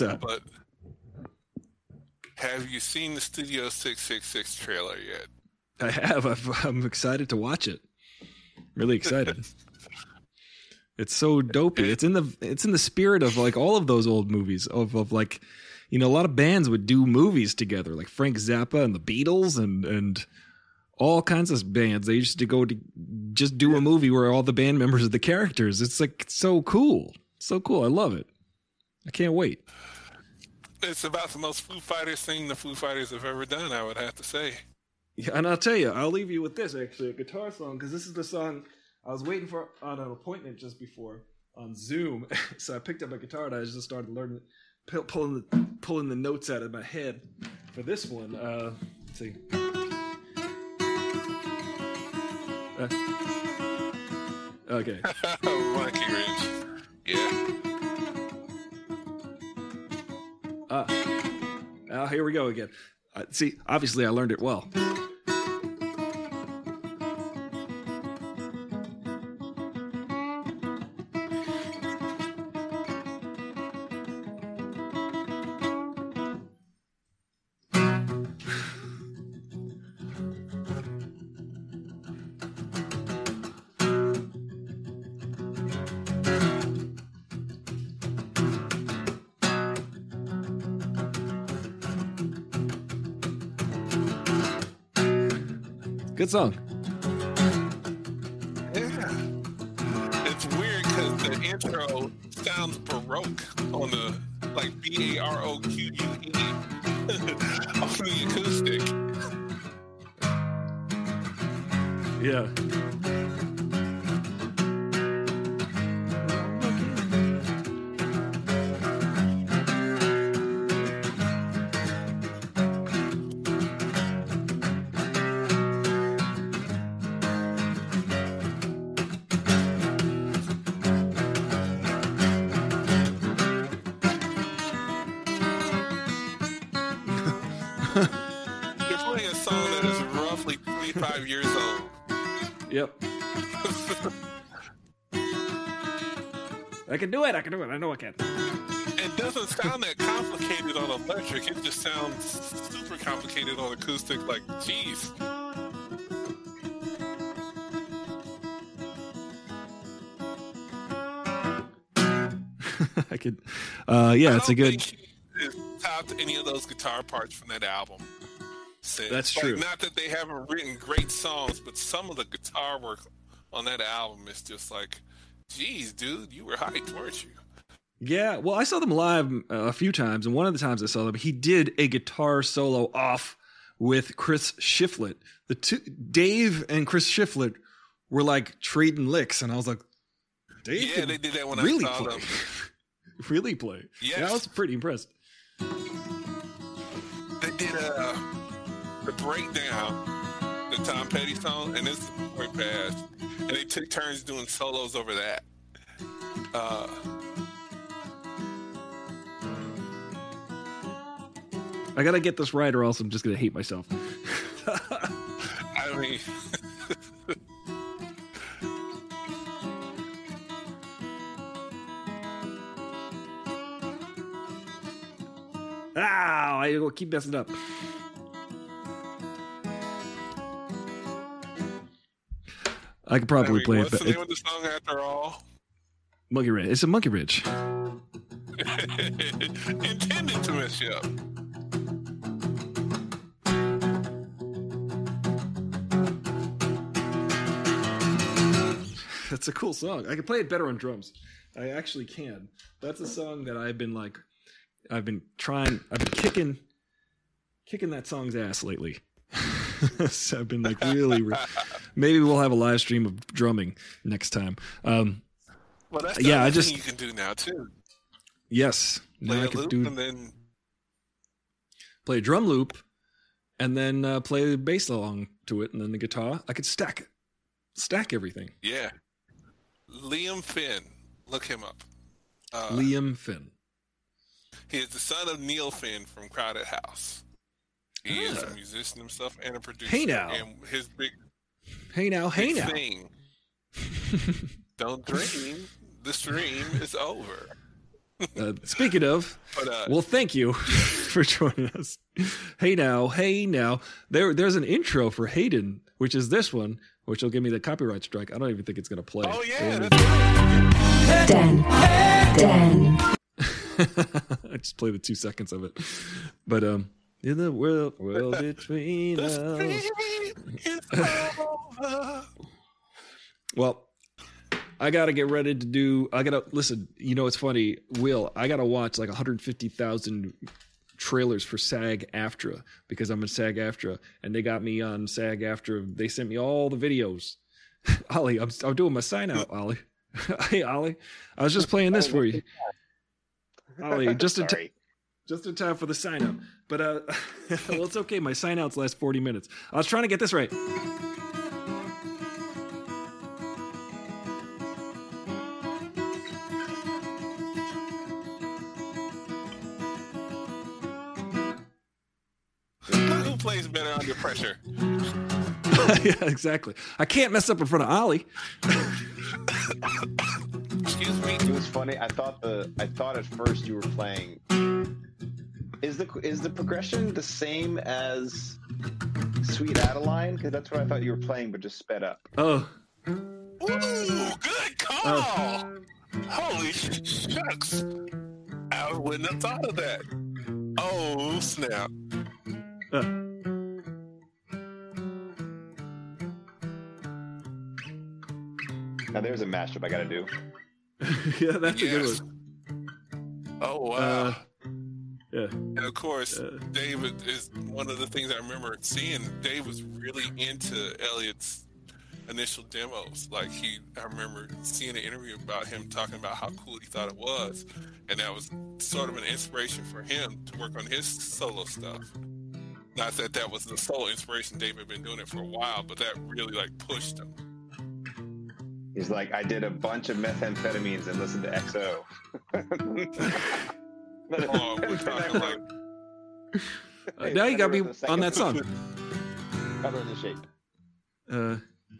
What's but have you seen the Studio 666 trailer yet? I have. I've, I'm excited to watch it. Really excited. it's so dopey. It's in the it's in the spirit of like all of those old movies of of like you know a lot of bands would do movies together like Frank Zappa and the Beatles and and all kinds of bands. They used to go to just do a movie where all the band members are the characters. It's like so cool. So cool. I love it. I can't wait. It's about the most Foo Fighters thing the Foo Fighters have ever done, I would have to say. Yeah, and I'll tell you, I'll leave you with this actually, a guitar song, because this is the song I was waiting for on an appointment just before on Zoom. so I picked up a guitar and I just started learning, pu- pulling the pulling the notes out of my head for this one. Uh, let's see. Uh, okay. Monkey Wrench. Yeah. Uh, uh, here we go again. Uh, see, obviously I learned it well. Good song. I can do it. I can do it. I know I can. It doesn't sound that complicated on electric. It just sounds super complicated on acoustic. Like, geez. I could. Uh, yeah, I it's a good. think topped any of those guitar parts from that album. since. That's Like, true. Not that they haven't written great songs, but some of the guitar work on that album is just like, geez, dude, you were hyped, weren't you? Yeah, well, I saw them live uh, a few times, and one of the times I saw them, he did a guitar solo off with Chris Shiflett. The two, Dave and Chris Shiflett were like trading licks, and I was like, Dave, Yeah, they did that when really I saw play, them. really play. Yes. Yeah, I was pretty impressed. They did uh, the breakdown, the Tom Petty song, and this is way past. And they took turns doing solos over that. Uh, I gotta get this right, or else I'm just gonna hate myself. I mean, Ah, I will keep messing up. I could probably I mean, play it, what's but the name of the song after all? Monkey Wrench. It's a Monkey Wrench. Intended to mess you up. That's a cool song. I can play it better on drums. I actually can. That's a song that I've been like, I've been trying. I've been kicking, kicking that song's ass lately. so I've been like really. re- maybe we'll have a live stream of drumming next time. Um, Well, that's Yeah, I just- you can do now too. yes, Play now I loop do and then play a drum loop, and then uh, play the bass along to it, and then the guitar. I could stack it, stack everything. yeah, Liam Finn. Look him up. Uh, Liam Finn. He is the son of Neil Finn from Crowded House. He is a musician himself and a producer. Hey now. And his big, Hey now, hey now. thing, don't dream. The stream is over. Uh, speaking of, But uh, well, thank you for joining us. Hey now, hey now. There, there's an intro for Hayden, which is this one, which will give me the copyright strike. I don't even think it's gonna play. oh yeah, And- that's right. Dan. Dan. I just play the two seconds of it. But um, in the world, world between us. stream is over. Well, I gotta get ready to do. I gotta listen. You know, it's funny, Will. I gotta watch like 150,000 trailers for SAG AFTRA because I'm in SAG AFTRA, and they got me on SAG AFTRA. They sent me all the videos. Ollie, I'm, I'm doing my sign out, Ollie. hey, Ollie, I was just playing this oh, for you, Ollie. Just Sorry. Just in time for the sign out. But uh, well, it's okay. My sign outs last 40 minutes. I was trying to get this right. Who plays better under pressure. yeah, exactly. I can't mess up in front of Ollie. Excuse me. It was funny. I thought the I thought at first you were playing. Is the is the progression the same as Sweet Adeline? Because that's what I thought you were playing, but just sped up. Oh, Ooh, good call. Holy shucks. I wouldn't have thought of that. Oh, snap. uh, Now there's a mashup I got to do. yeah, that's a good Yes. one. Oh, wow. Uh, yeah. and of course, uh, David is one of the things I remember seeing. Dave was really into Elliott's initial demos. Like he, I remember seeing an interview about him talking about how cool he thought it was, and that was sort of an inspiration for him to work on his solo stuff. Not that that was the sole inspiration. Dave had been doing it for a while, but that really like pushed him. He's like, I did a bunch of methamphetamines and listened to XO. Oh, we're talking like Uh, now you got me on that song. Colour and the Shape. Uh,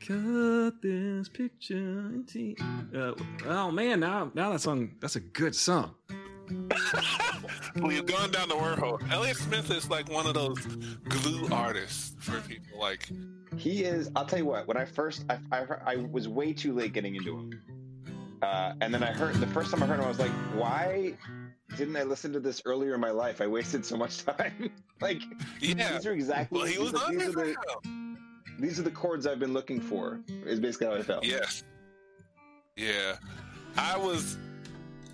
cut this picture. into- Uh, oh man, now now that song that's a good song. We've gone down the wormhole. Elliott Smith is like one of those glue artists for people. Like, He is. I'll tell you what. When I first, I, I, I was way too late getting into him, uh, and then I heard the first time I heard him, I was like, "Why didn't I listen to this earlier in my life? I wasted so much time." like, yeah. these are exactly. Well, he was these, are, on these, are the, these are the chords I've been looking for. Is basically how I felt. Yes. Yeah. I was.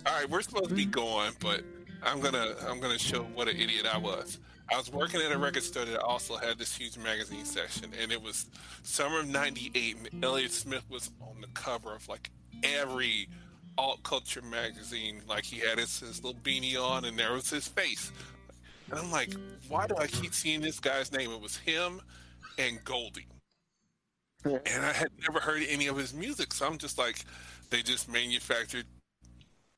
All right, we're supposed to be going, but I'm gonna I'm gonna show what an idiot I was. I was working at a record store that also had this huge magazine section, and it was summer of '98. and Elliott Smith was on the cover of like every alt culture magazine. Like he had his, his little beanie on, and there was his face. And I'm like, why do I keep seeing this guy's name? It was him and Goldie. And I had never heard any of his music, so I'm just like, they just manufactured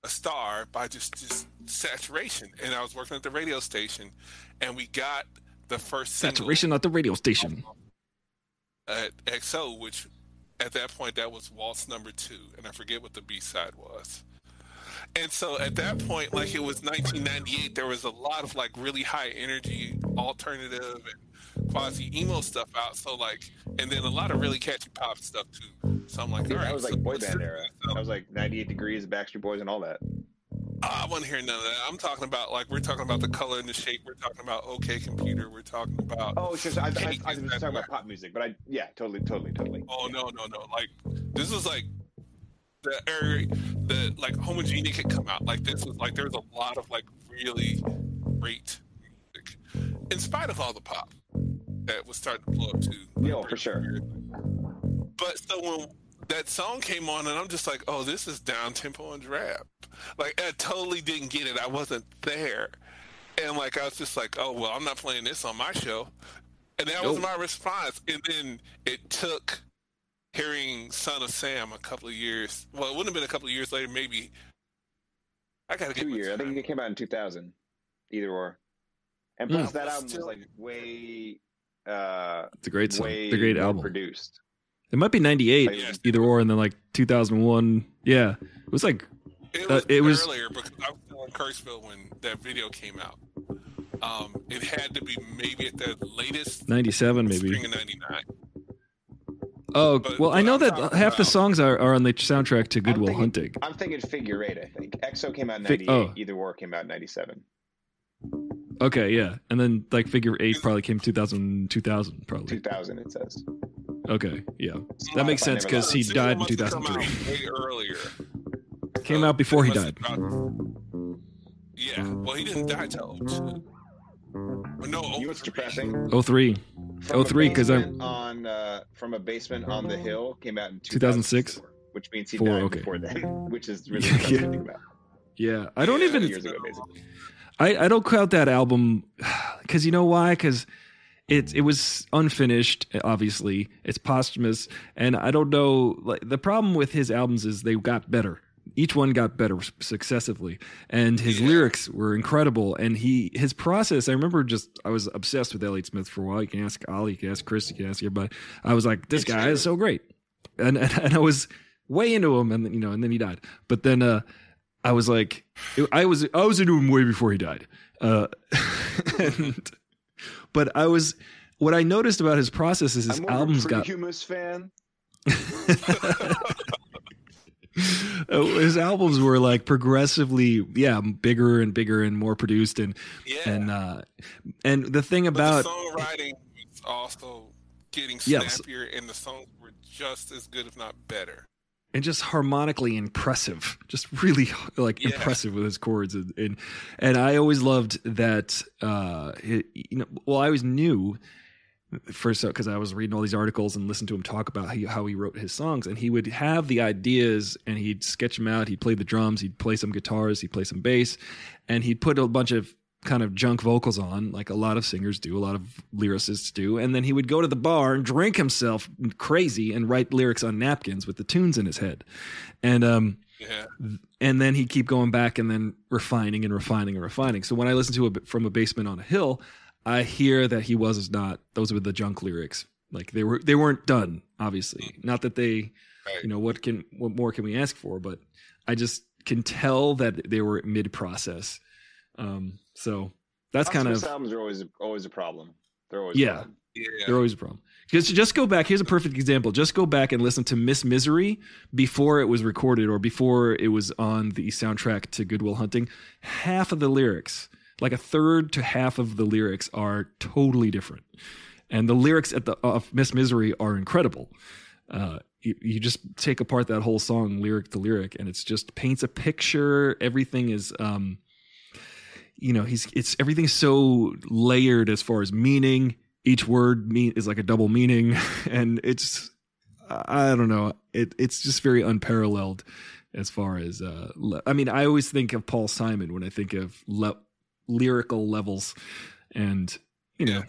a star by just just saturation. And I was working at the radio station, and we got the first single Saturation at the radio station. at XO, which at that point that was waltz number two, and I forget what the B side was. And so at that point, like it was 1998, there was a lot of like really high energy alternative and quasi emo stuff out. So like, and then a lot of really catchy pop stuff too. So I'm like, Dude, all right, that was like so boy band era. That was like 98 Degrees, Backstreet Boys, and all that. I want to hear none of that. I'm talking about like we're talking about the Colour and the Shape. We're talking about OK Computer. We're talking about. Oh, sure. So I, I, I, was talking about pop music, but I yeah, totally, totally, totally. Oh no no no! Like this was like the area the like Homogenic had come out. Like this was like there was a lot of like really great music, in spite of all the pop that was starting to blow up too. Yeah, for sure. But so when that song came on, and I'm just like, oh, this is down tempo and rap. Like I totally didn't get it. I wasn't there, and like I was just like, oh well, I'm not playing this on my show. And that was my response. And then it took hearing Son of Sam a couple of years. Well, it wouldn't have been a couple of years later, maybe. I gotta get Two years. I think it came out in 2000. Either or. And Hmm. plus, that album was like way, uh, It's a great song. way It's a great album. produced. It might be 98, Yeah. either or, and then like 2001. Yeah. It was like, It Uh, was, it was- earlier because I was still in Kirksville when that video came out. Um, it had to be maybe at the latest 97 maybe. spring of '99. Oh, But well, I know I'm that talking half the songs are, are on the soundtrack to I'm Good Will thinking- Hunting. I'm thinking Figure Eight. I think XO came out in Fig- 98. oh. Either or came out in 97. Okay, yeah. And then like figure eight probably came 2000, 2000 probably. 2000. It says. Okay, yeah. If That makes sense because he died in must have come 2003. Way earlier. Came So out before he died. have about- yeah. Well, he didn't die till 02. Or no, You know what's depressing? Oh three. From a 03, 'cause I'm- on uh, from a basement on the hill came out in 2006? 2006, which means he Four, died okay. before then, which is really Yeah, yeah. to think about. Yeah, I don't Yeah, even. Years ago, basically. I, I don't count that album because you know why? Because it it was unfinished. Obviously, it's posthumous, and I don't know. Like the problem with his albums is they got better. Each one got better successively, and his Yeah. lyrics were incredible. And he his process. I remember just I was obsessed with Elliott Smith for a while. You can ask Ali, you can ask Chris, you can ask everybody. I was like, this guy is so great, and and, and I was way into him, and then you know, and then he died. But then uh, I was like, I was I was into him way before he died. Uh, and, but I was what I noticed about his process is his I'm more a albums got Humus fan. Uh, his albums were like progressively yeah bigger and bigger and more produced and Yeah. and uh and the thing but about the songwriting was also getting Yes. snappier, and the songs were just as good, if not better. And just harmonically impressive just really like Yeah. impressive with his chords and, and and i always loved that uh it- you know well i always knew first because i was reading all these articles and listened to him talk about how he, how he wrote his songs and he would have the ideas and he'd sketch them out he'd play the drums he'd play some guitars he'd play some bass and he'd put a bunch of kind of junk vocals on like a lot of singers do a lot of lyricists do and then he would go to the bar and drink himself crazy and write lyrics on napkins with the tunes in his head and um Yeah. and then he'd keep going back and then refining and refining and refining. So when I listen to it from a basement on a hill, I hear that he was not. Those were the junk lyrics. Like they were, they weren't done. Obviously, not that they, Right. you know, what can, what more can we ask for? But I just can tell that they were mid process. Um, so that's kind of albums are always always a problem. They're always a Yeah. problem. Yeah. they're always a problem. Because just go back. Here's a perfect example. Just go back and listen to Miss Misery before it was recorded or before it was on the soundtrack to Good Will Hunting. Half of the lyrics, like a third to half of the lyrics, are totally different, and the lyrics at the of Miss Misery are incredible. Uh, you, you just take apart that whole song lyric to lyric, and it's just paints a picture. Everything is. Um, you know he's it's everything's so layered as far as meaning. Each word mean is like a double meaning. And it's i don't know. It it's just very unparalleled as far as uh le- i mean i always think of paul simon when i think of le- lyrical levels. And you know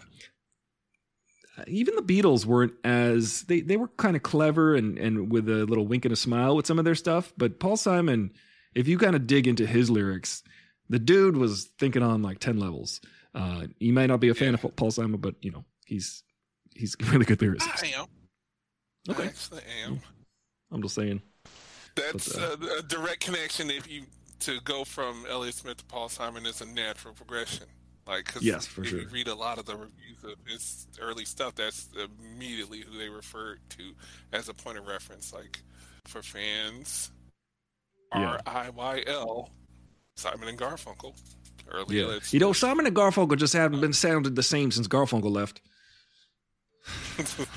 even the beatles weren't as they they were kind of clever and and with a little wink and a smile with some of their stuff. But paul simon if you kind of dig into his lyrics the dude was thinking on like 10 levels uh you may not be a fan of paul simon but you know he's he's really good lyricist I am. I Okay. actually am. i'm just saying That's But, uh, a, a direct connection. If you to go from Elliott Smith to Paul Simon is a natural progression. Like, cause Yes, for if sure. you read a lot of the reviews of his early stuff, that's immediately who they refer to as a point of reference. Like, for fans, Yeah. R I Y L, Simon and Garfunkel. Early Yeah. Elliott You know, Simon and Garfunkel just haven't been sounded the same since Garfunkel left.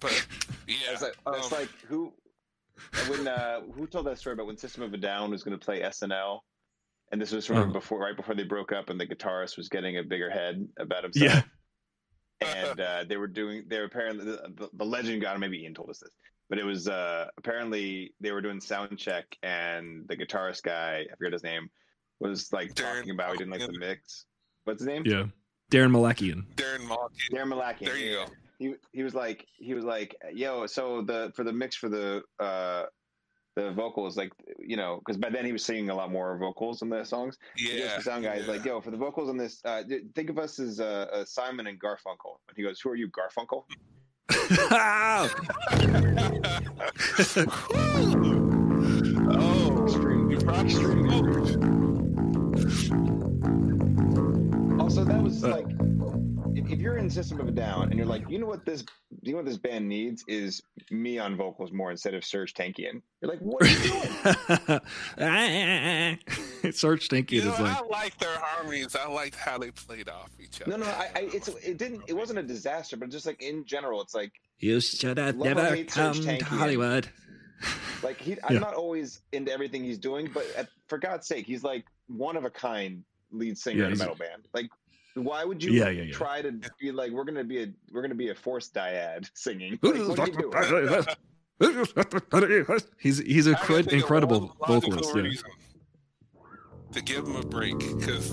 But yeah, It's like, it's um, like who when uh who told that story about when System of a Down was going to play SNL, and this was from Oh. before right before they broke up, and the guitarist was getting a bigger head about himself. Yeah. and uh, they were doing they were apparently the, the, the legend got him maybe ian told us this but it was uh apparently they were doing sound check and the guitarist guy i forget his name was like Darren talking about he didn't like the mix what's his name Yeah. Daron Malakian. Darren Malkin. Daron Malakian. There you go. he he was like he was like yo so the for the mix for the uh the vocals like you know because by then he was singing a lot more vocals in the songs He goes Yeah, the sound guy. He's yeah. like, "Yo, for the vocals on this, uh, think of us as uh, uh, Simon and Garfunkel." And he goes, "Who are you, Garfunkel?" oh, Also, that was Uh. like, if, if you're in System of a Down and you're like, you know what this, you know what this band needs is me on vocals more instead of Serj Tankian. You're like, what are you doing? Search Stinky you know, is like, I like their harmonies. I liked how they played off each other. no, no, I, I, it's, it didn't, it wasn't a disaster, but just like in general, it's like, you should have never come to Hollywood. like he, I'm Yeah. not always into everything he's doing, but at, for God's sake, he's like one of a kind lead singer Yeah, in a metal band. Like, why would you Yeah, yeah, yeah. try to be like, we're gonna be a, we're gonna be a forced dyad singing? Like, what do you do? he's he's a I can cred- think of incredible one vocalist. Yeah. To give him a break, because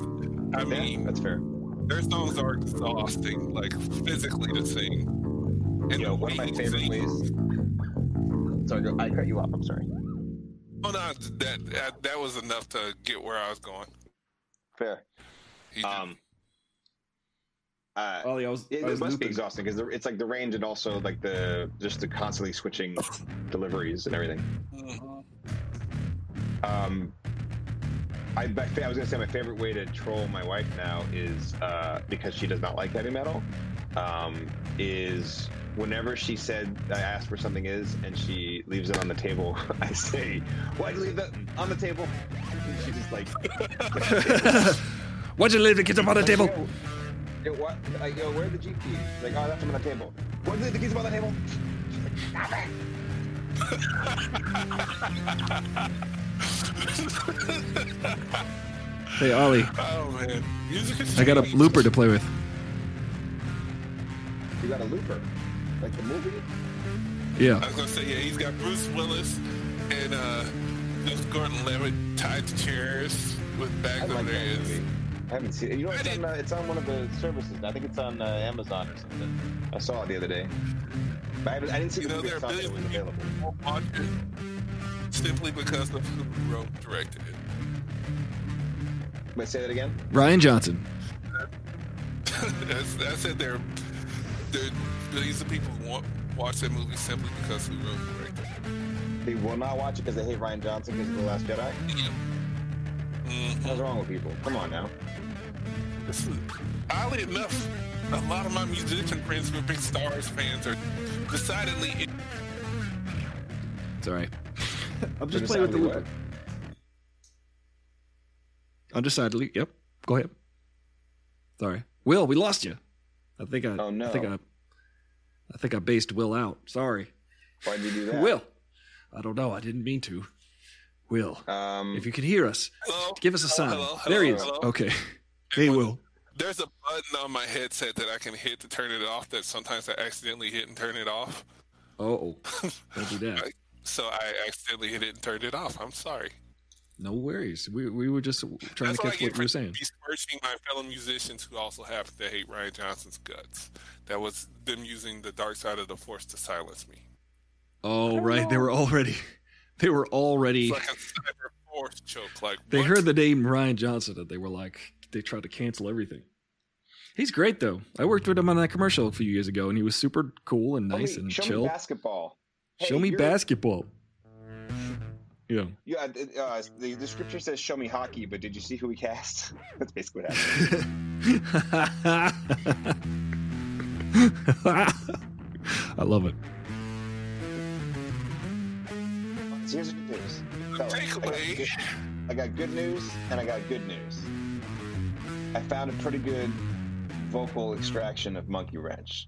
I Yeah, mean, that's fair. their songs are exhausting, like physically to sing. And Yo, the one of way my he favorite sings- ways. Sorry, I cut you off. I'm sorry. Oh no, that, that that was enough to get where I was going. Fair. He did- Um. Uh, Ollie, I was, it, I it was must be exhausting because it's like the range and also like the just the constantly switching deliveries and everything. Mhm. Um, I, I was gonna say my favorite way to troll my wife now is uh, because she does not like heavy metal. Um, is whenever she said I asked where something is and she leaves it on the table, I say, "Why'd you leave that on the table?" And she just like, Why'd you leave the kids up on the table? Yo, yo, what? Like, yo, where are the G keys? Like, oh, I left them on the table. Where did the keys on the table? Like, "Stop it." Hey Ollie, Oh man, music has I got a changed. looper to play with. You got a looper, like the movie. Yeah. I was gonna say, yeah, he's got Bruce Willis and uh, Gordon-Levitt tied to chairs with I bags like over their heads. movie. I haven't seen it. You know, it's on, uh, it's on one of the services. I think it's on uh, Amazon or something. I saw it the other day. But I, I didn't see You the know, movie. There are it was billions of available. people who watch it simply because of who wrote directed it. Wait, say that again. Rian Johnson. That's, that's it. There, there are billions of people who won't watch that movie simply because who wrote and directed it. They will not watch it because they hate Rian Johnson because of The Last Jedi. Yeah. Mhm. What's wrong with people? Come on now. This is- Oddly enough, a lot of my musician friends who are big Star Wars fans are decidedly It's all right. I'm just playing with the decidedly looper. Undecidedly. Yep. Go ahead. Sorry, Will. We lost you. I think I. Oh, no. I think I. I think I based Will out. Sorry, Why did you do that? Will. I don't know. I didn't mean to. Will, Um, if you could hear us, Hello? give us a sign. Hello, hello, there he is. hello. Okay. Hey, Will. There's a button on my headset that I can hit to turn it off that sometimes I accidentally hit and turn it off. Oh, don't do that. So I accidentally hit it and turned it off. I'm sorry. No worries. We we were just trying That's to catch get what you were for saying. besmirching my fellow musicians who also happen to hate Rian Johnson's guts. That was them using the dark side of the force to silence me. Oh, right. They were already. They were already. It's like a cyber force choke. Like They heard the name Rian Johnson and they were like, they tried to cancel everything. He's great though. I worked with him on that commercial a few years ago, and he was super cool and nice me, and show chill. me basketball. Show me you're- basketball. Yeah. Yeah, uh, the, the scripture says "Show me hockey," but did you see who we cast? That's basically what happened. I love it. So here's the good news. So, I, got Takeaway. good, I got good news and I got good news. I found a pretty good vocal extraction of Monkey Wrench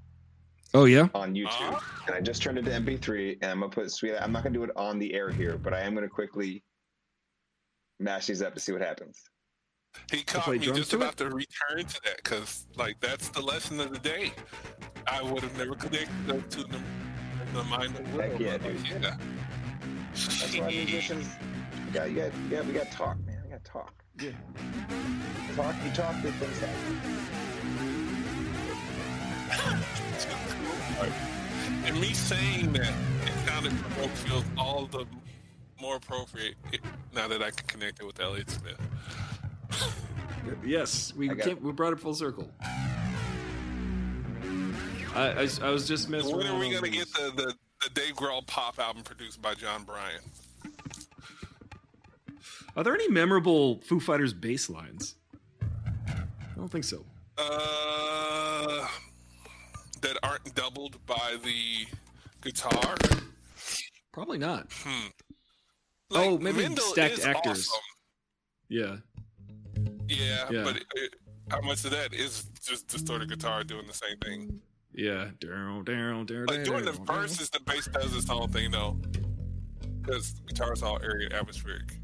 Oh yeah. on YouTube, Ah. and I just turned it to MP3, and I'm gonna put sweet. I'm not gonna do it on the air here, but I am gonna quickly mash these up to see what happens. He caught play me just to it? about to return to that because, like, that's the lesson of the day. I would have never connected those two in the, in the mind of will. Heck yeah, but, dude. Yeah. That's why musicians. You got, you got, you got, we got to talk, man. We got to talk. Yeah. Talk. You talk. Good things happen. And me saying that it sounded provoke feels all the more appropriate now that I can connect it with Elliott Smith. Yes, we I got- came, we brought it full circle. I, I, I was just messing When are we gonna these. get the, the, the Dave Grohl pop album produced by Jon Brion? Are there any memorable Foo Fighters bass lines? I don't think so. Uh, that aren't doubled by the guitar. Probably not. Like, Oh, maybe Mendel stacked actors. awesome. Yeah. Yeah, Yeah. but it, how much of that is just distorted guitar doing the same thing? Yeah. Down, down, down, Like during the verses, the bass does its own thing though, because the guitar's all area atmospheric.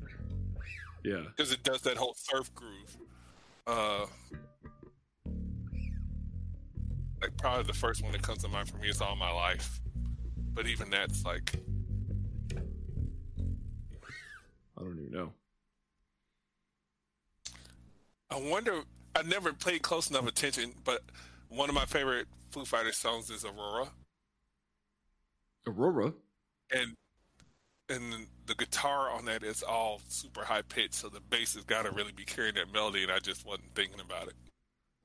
Yeah. Because it does that whole surf groove. Uh, like probably the first one that comes to mind for me is "All My Life," but even that's like I don't even know. I wonder. I never paid close enough attention, but one of my favorite Foo Fighters songs is "Aurora," Aurora. and and the guitar on that is all super high pitched, so the bass has got to really be carrying that melody, and I just wasn't thinking about it.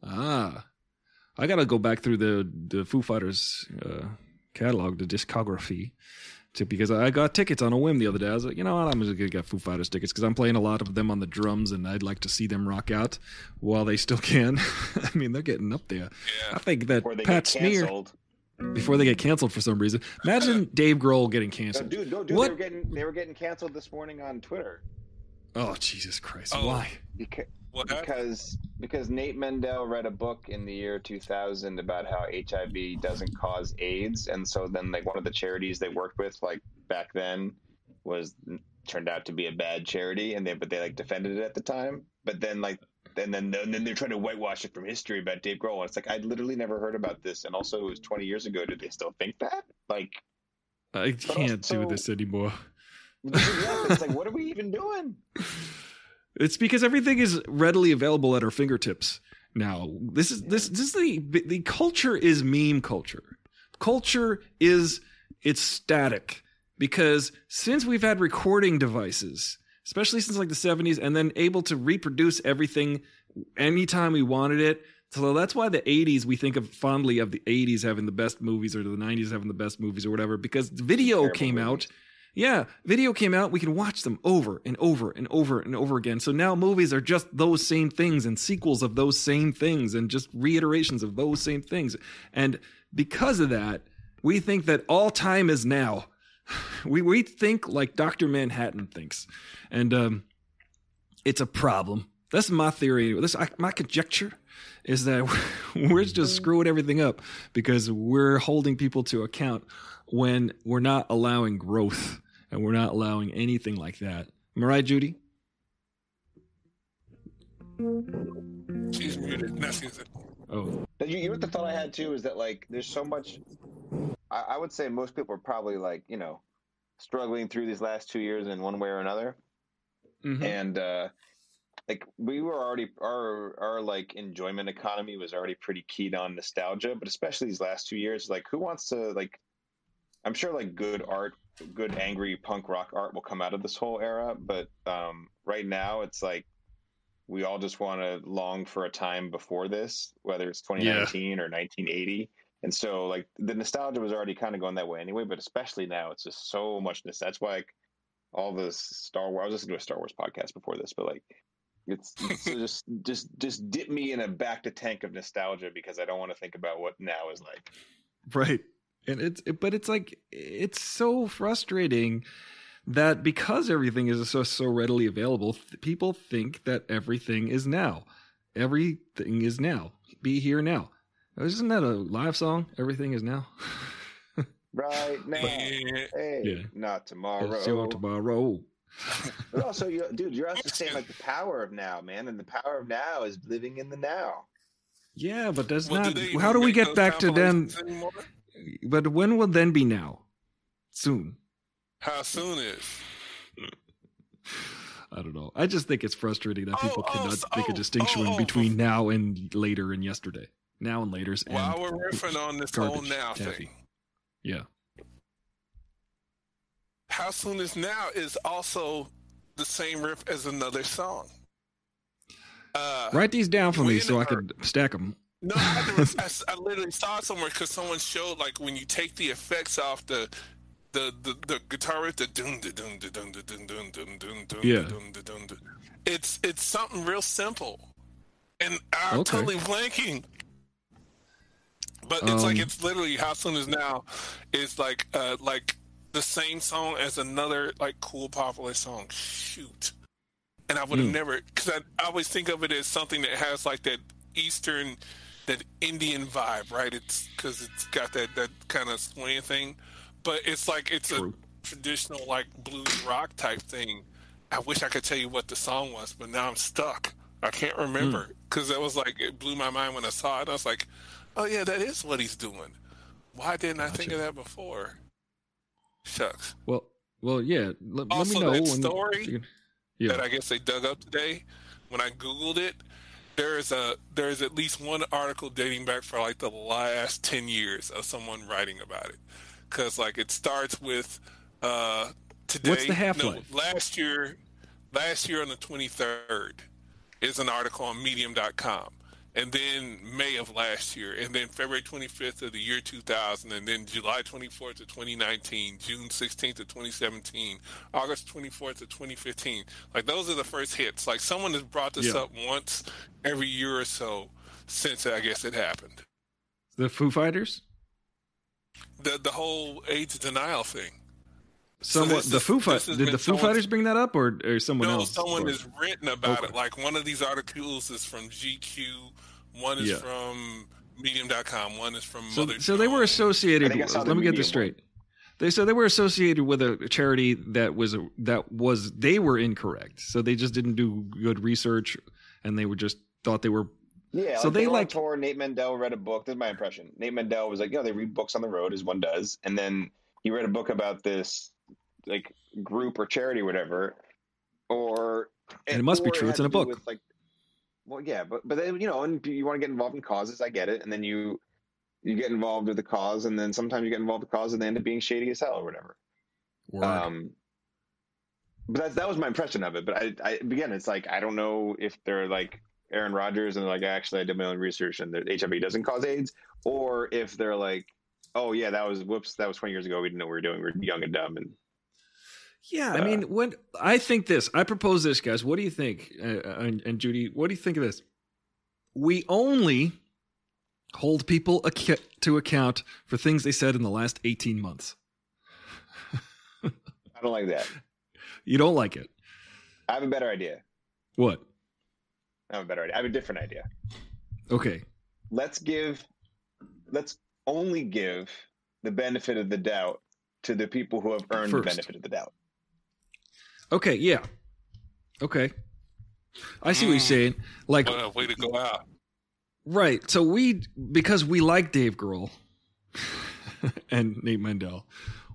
Ah, I gotta go back through the the Foo Fighters uh, catalog, the discography, to, because I got tickets on a whim the other day. I was like, you know what, I'm just gonna get Foo Fighters tickets because I'm playing a lot of them on the drums, and I'd like to see them rock out while they still can. I mean, they're getting up there. I think that Pat Smear before they get canceled for some reason. Imagine Dave Grohl getting No, canceled. dude, no, dude. What? They were getting they were getting canceled this morning on Twitter Oh Jesus Christ! Oh. Why? because what because because Nate Mendel read a book in the year 2000 about how HIV doesn't cause AIDS, and so then like one of the charities they worked with like back then was turned out to be a bad charity, and they but they like defended it at the time, but then like. And then, and then they're trying to whitewash it from history about Dave Grohl. And it's like I'd literally never heard about this, and also it was 20 years ago. Did they still think that? Like, I can't do also- this anymore. yeah, it's like, what are we even doing? It's because everything is readily available at our fingertips now. This is this this is the the culture is meme culture. Culture is it's static because since we've had recording devices, especially since like the 70s and then able to reproduce everything anytime we wanted it. So that's why the 80s we think of fondly of the 80s having the best movies or the 90s having the best movies or whatever because video came movies. out yeah, video came out. We can watch them over and over and over and over again. So now movies are just those same things and sequels of those same things and just reiterations of those same things. And because of that, we think that all time is now. We we think like Doctor Manhattan thinks, and um, it's a problem. That's my theory. This I, my conjecture is that we're just screwing everything up because we're holding people to account when we're not allowing growth and we're not allowing anything like that. Am I right, Judy? She's muted. Now she's Oh, You, you know what the thought I had too is that like there's so much. I, I would say most people are probably like you know struggling through these last two years in one way or another, mhm. and uh, like we were already our our like enjoyment economy was already pretty keyed on nostalgia, but especially these last two years, like who wants to like? I'm sure like good art, good angry punk rock art will come out of this whole era, but um, right now it's like we all just want to long for a time before this, whether it's 2019 or 1980. And so, like, the nostalgia was already kind of going that way anyway, but especially now, it's just so much. nos- That's why, like, all the Star Wars. I was listening to a Star Wars podcast before this, but like, it's, it's just just just dip me in a back to tank of nostalgia because I don't want to think about what now is like. Right. And it's it, but it's like it's so frustrating that because everything is so so readily available, th- people think that everything is now. Everything is now. Be here now. Oh, isn't that a live song? Everything is now. Right now, Yeah. hey, Yeah. not tomorrow. It's your tomorrow. But also, you, dude, you're also saying like the power of now, man, and the power of now is living in the now. Yeah, but that's Well, not. do how do we get back to then? compilations anymore? But when will then be now? Soon. How soon is? I don't know. I just think it's frustrating that people Oh, oh, cannot so- make a oh, distinction oh, oh, between now and later and yesterday. Now and later's and we're riffing on this whole now taffy. thing, yeah. how soon is now is also the same riff as another song. Uh, Write these down for me so I could stack them. No, I, was, I, I, literally saw it somewhere because someone showed like when you take the effects off the the the, the guitar riff, the dun dun dun dun dun dun dun dun dun dun dun dun dun. doom. It's it's something real simple, and I'm okay. totally blanking. But it's um, like it's literally how soon is now is like uh like the same song as another like cool popular song. Shoot. And I would have mm. never, because I, I always think of it as something that has like that Eastern that Indian vibe, right? It's because it's got that that kind of swing thing, but it's like it's True. a traditional like blues rock type thing. I wish I could tell you what the song was, but now I'm stuck. I can't remember Hmm. because it was like it blew my mind when I saw it. I was like, oh yeah, that is what he's doing. Why didn't I think of that before? Shucks. Well, well, yeah. Let, let me Also, know that story that I guess they dug up today. When I googled it, there is a there is at least one article dating back for like the last ten years of someone writing about it. Because like it starts with uh, today. What's the half-life? No, last year, last year on the twenty third is an article on Medium.com. And then May of last year, and then February 25th of the year 2000, and then July 24th of 2019, June 16th of 2017, August 24th of 2015. Like those are the first hits. Like someone has brought this Yeah. up once every year or so since I guess it happened. the Foo Fighters. The the whole AIDS denial thing. So Someone, the is- Foo Fighters. Did the Foo Fighters bring that up, or, or someone no, else? someone has written about Okay. it. Like one of these articles is from GQ, one is Yeah. from Medium.com, one is from So, Mother. so they were associated. I think I saw Let the me get this Medium one. straight. They so they were associated with a charity that was that was they were incorrect. So they just didn't do good research, and they were just thought they were. Yeah, So like they, they, like- tour. Nate Mendel read a book. This is my impression. Nate Mendel was like, "Yeah, they read books on the road, as one does," and then he read a book about this like group or charity, or whatever, or And it must be true, had it's in a book. With, like, well, yeah, but but then you know, and you want to get involved in causes, I get it, and then you you get involved with the cause, and then sometimes you get involved with the cause, and they end up being shady as hell or whatever. Um, but that that was my impression of it. But I, I again, it's like I don't know if they're like Aaron Rodgers and like actually I did my own research and the HIV doesn't cause AIDS, or if they're like, oh yeah, that was whoops, that was twenty years ago. We didn't know what we were doing. we are young and dumb. And Yeah, I Uh, mean, when I think this, I propose this, guys. What do you think? Uh, and, and Judy, what do you think of this? We only hold people ac- to account for things they said in the last eighteen months. I don't like that. You don't like it? I have a better idea. What? I have a better idea. I have a different idea. Okay. Let's give, let's only give the benefit of the doubt to the people who have earned the benefit of the doubt. Okay. Yeah. Okay. I see what you're Mm. saying. Like, What a way to go out. right. So we, because we like Dave Grohl and Nate Mendel,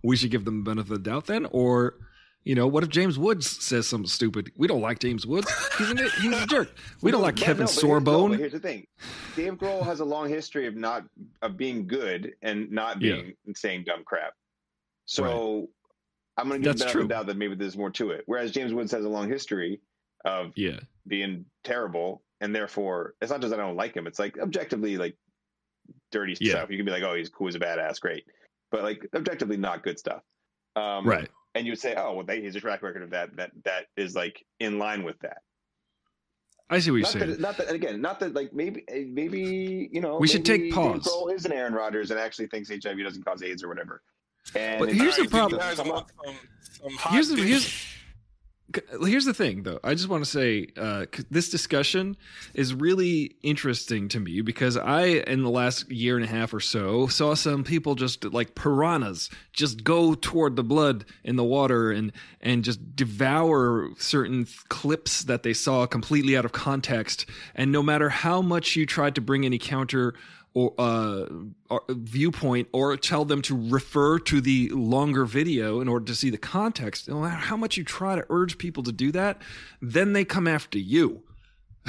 we should give them the benefit of the doubt then, or. You know, what if James Woods says something stupid? We don't like James Woods. He's, an, he's a jerk. We don't like but Kevin no, but here's- no, Sorbo. here's the thing: Dave Grohl has a long history of not of being good and not Yeah. being saying dumb crap. So I'm going to give That's the doubt that maybe there's more to it. Whereas James Woods has a long history of yeah. being terrible, and therefore it's not just that I don't like him; it's like objectively like dirty Yeah. stuff. You can be like, "Oh, he's cool, he's a badass, great," but like objectively not good stuff. Um, Right. and you would say, "Oh, well, they, he's a track record of that that that is like in line with that." I see what you're Not saying. that, not that, and again, not that like maybe maybe you know We should take pause. Grohl is an Aaron Rodgers and actually thinks HIV doesn't cause AIDS or whatever. And But here's the problem. You guys Come on. want some, some hot Here's the- here's- Here's the thing, though. I just want to say uh, this discussion is really interesting to me because I, in the last year and a half or so, saw some people just like piranhas just go toward the blood in the water and and just devour certain clips that they saw completely out of context. And no matter how much you tried to bring any counter or uh, or viewpoint or tell them to refer to the longer video in order to see the context. No matter how much you try to urge people to do that, then they come after you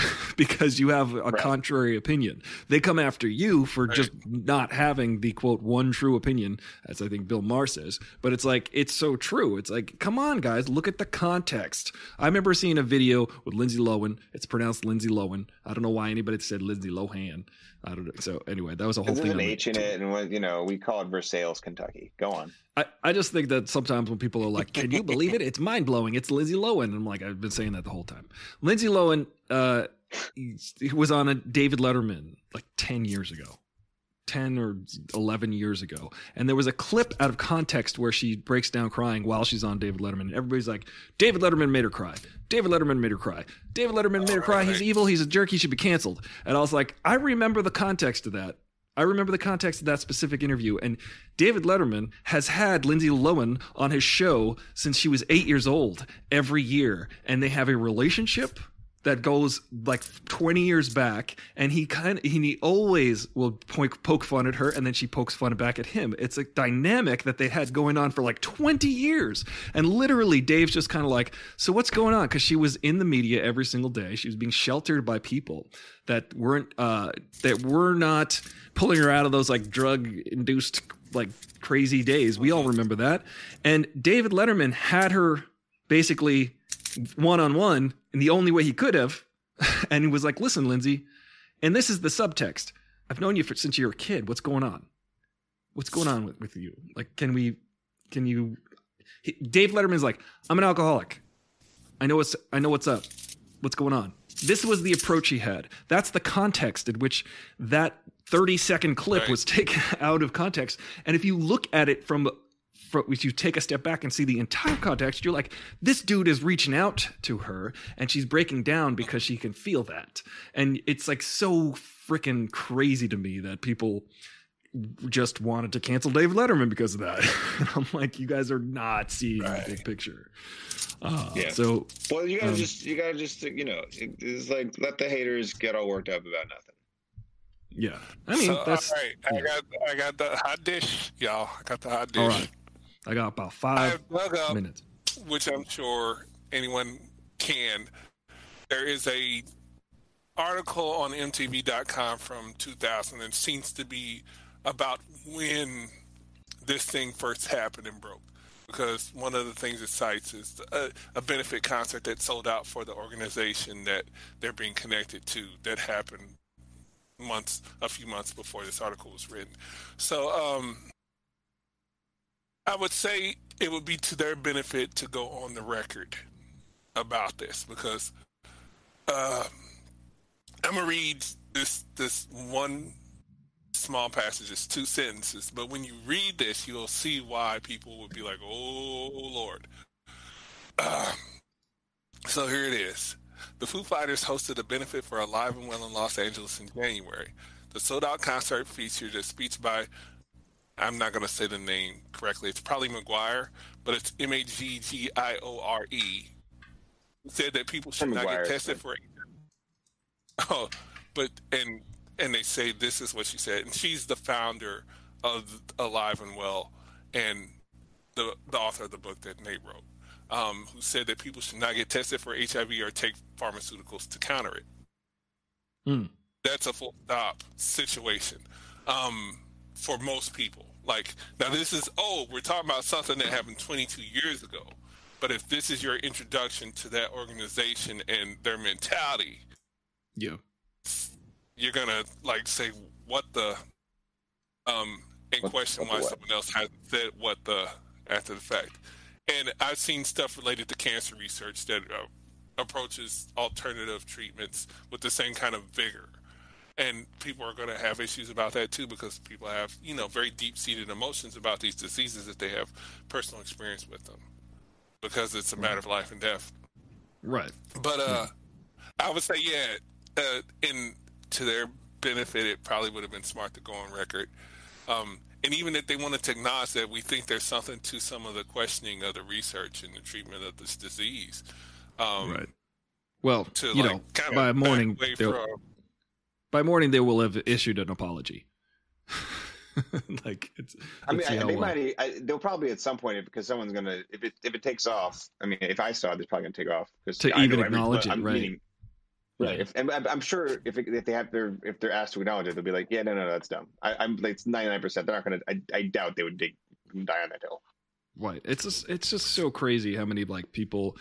because you have a contrary opinion. They come after you for just not having the quote one true opinion, as I think Bill Maher says. But it's like it's so true. It's like, come on, guys, look at the context. I remember seeing a video with Lindsay Lohan. It's pronounced Lindsay Lohan. I don't know why anybody said Lindsay Lohan. I don't know. So anyway, that was a whole thing. an H in it, and what you know, we call it Versailles, Kentucky. Go on. I, I just think that sometimes when people are like, "Can you believe it? It's mind blowing. It's Lindsay Lohan." I'm like, I've been saying that the whole time. Lindsay Lohan, uh, he was on a David Letterman like ten years ago, ten or eleven years ago, and there was a clip out of context where she breaks down crying while she's on David Letterman. And everybody's like, "David Letterman made her cry. David Letterman made her cry. David Letterman made her cry. He's evil. He's a jerk. He should be canceled." And I was like, I remember the context of that. I remember the context of that specific interview. And David Letterman has had Lindsay Lohan on his show since she was eight years old every year. And they have a relationship that goes like 20 years back. And he kind of, he always will poke, poke fun at her and then she pokes fun back at him. It's a dynamic that they had going on for like 20 years. And literally, Dave's just kind of like, So what's going on? Because she was in the media every single day. She was being sheltered by people that weren't, uh, that were not pulling her out of those like drug induced like crazy days. We all remember that. And David Letterman had her basically one on one in the only way he could have. And he was like, listen, Lindsay, and this is the subtext. I've known you for, since you were a kid. What's going on? What's going on with, with you? Like, can we, can you, he, Dave Letterman's like, I'm an alcoholic. I know what's, I know what's up. What's going on? This was the approach he had. That's the context in which that 30 second clip Right. was taken out of context. And if you look at it from, from if you take a step back and see the entire context, you're like, this dude is reaching out to her and she's breaking down because she can feel that. And it's like so freaking crazy to me that people just wanted to cancel Dave Letterman because of that. And I'm like, you guys are not seeing Right. the big picture. Uh, Yeah. So Well, you gotta Um, just you gotta just you know it's like let the haters get all worked up about nothing. yeah, I mean so, that's all right. I yeah. got I got the hot dish, y'all. I got the hot dish. all right. I got about five up, minutes. which I'm sure anyone can. There is a article on MTV.com from 2000 and seems to be about when this thing first happened and broke. Because one of the things it cites is a, a benefit concert that sold out for the organization that they're being connected to that happened months, a few months before this article was written. So, um, I would say it would be to their benefit to go on the record about this because um, I'm gonna read this this one small passage. It's two sentences, but when you read this, you'll see why people would be like, "Oh Lord." Um, so here it is. The Foo Fighters hosted a benefit for Alive and Well in Los Angeles in January. The sold out concert featured a speech by I'm not going to say the name correctly. It's probably McGuire, but it's M A G G I O R E. Said that people should not get tested right. for. Oh, but and and they say this is what she said, and she's the founder of Alive and Well, and the the author of the book that Nate wrote, um, who said that people should not get tested for HIV or take pharmaceuticals to counter it. Hmm. That's a full stop situation um, for most people. Like now, this is oh, we're talking about something that happened 22 years ago. But if this is your introduction to that organization and their mentality, Yeah. you're gonna like say what the um and What- question why what? someone else hasn't said what the after the fact. and I've seen stuff related to cancer research that uh, approaches alternative treatments with the same kind of vigor. And people are going to have issues about that too because people have, you know, very deep seated emotions about these diseases that they have personal experience with them because it's a matter of life and death. Right. But uh, I would say, yeah, uh, in to their benefit, it probably would have been smart to go on record. Um, and even if they wanted to acknowledge that we think there's something to some of the questioning of the research and the treatment of this disease, um, right. Well, to you like know, kind of by morning, they'll- from- by morning they will have issued an apology. like it's. I mean, I, they well- might. I, they'll probably at some point because someone's gonna. If it if it takes off, I mean, if I saw it, it's probably gonna take off. Because To I even every- acknowledge it, I'm right. meaning- right. If, and I'm, sure if it, if they have their if they're asked to acknowledge it, they'll be like, yeah, no, no, that's dumb. I, I'm like it's 99. percent They're not gonna. I, I doubt they would dig die on that hill. Right. It's just it's just so crazy how many like people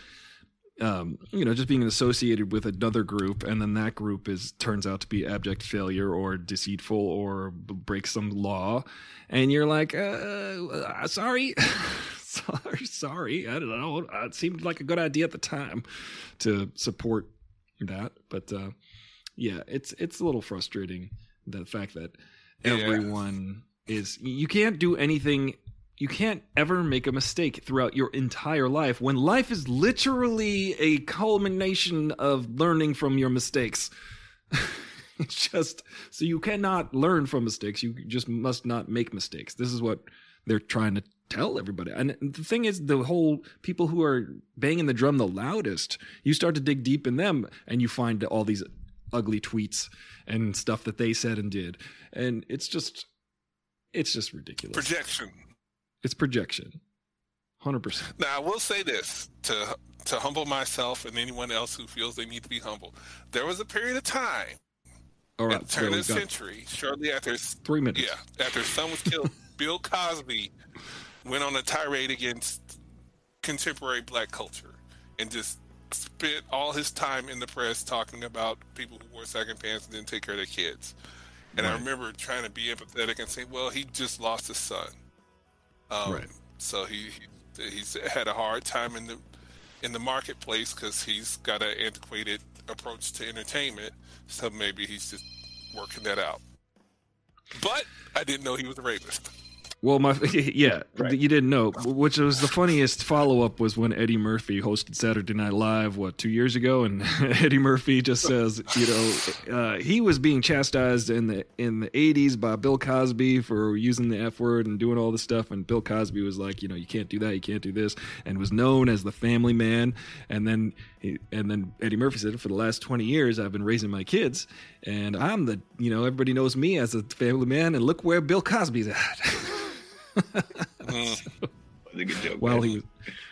um you know just being associated with another group and then that group is turns out to be abject failure or deceitful or breaks some law and you're like uh, uh sorry sorry sorry I don't know it seemed like a good idea at the time to support that but uh yeah it's it's a little frustrating the fact that Yeah. everyone is you can't do anything you can't ever make a mistake throughout your entire life when life is literally a culmination of learning from your mistakes. it's just so you cannot learn from mistakes. You just must not make mistakes. This is what they're trying to tell everybody. And the thing is, the whole people who are banging the drum the loudest, you start to dig deep in them and you find all these ugly tweets and stuff that they said and did. And it's just, it's just ridiculous. projection. It's projection. 100%. Now, I will say this to to humble myself and anyone else who feels they need to be humble. There was a period of time All at right. the So turn of the century, shortly after three minutes. yeah, after his son was killed, Bill Cosby went on a tirade against contemporary black culture and just spent all his time in the press talking about people who wore second pants and didn't take care of their kids. And I remember trying to be empathetic and say, well, he just lost his son. Um, Right. So he, he he's had a hard time in the in the marketplace because he's got an antiquated approach to entertainment. So maybe he's just working that out. But I didn't know he was a rapist. Well, my yeah, Right. you didn't know. Which was the funniest follow up was when Eddie Murphy hosted Saturday Night Live what two years ago, and Eddie Murphy just says, you know, uh, he was being chastised in the in the '80s by Bill Cosby for using the F word and doing all this stuff, and Bill Cosby was like, you know, you can't do that, you can't do this, and was known as the family man. And then he, and then Eddie Murphy said, for the last 20 years, I've been raising my kids, and I'm the, you know, everybody knows me as a family man, and look where Bill Cosby's at. Mm. That's a good joke. while man. he was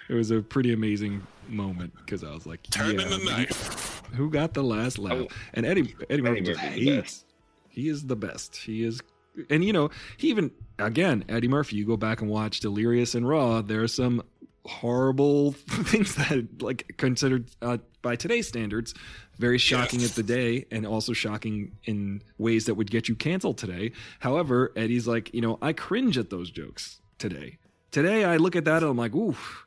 it was a pretty amazing moment because I was like, Turning yeah, the but knife. who, who got the last laugh? Oh. and Eddie Eddie Murphy just hates. He is the best. He is, and you know, he even again Eddie Murphy. You go back and watch Delirious and Raw. There are some horrible things that, like, considered uh, by today's standards, very shocking Yes. at the day, and also shocking in ways that would get you canceled today. However, Eddie's like, you know, I cringe at those jokes today. Today, I look at that and I'm like, oof.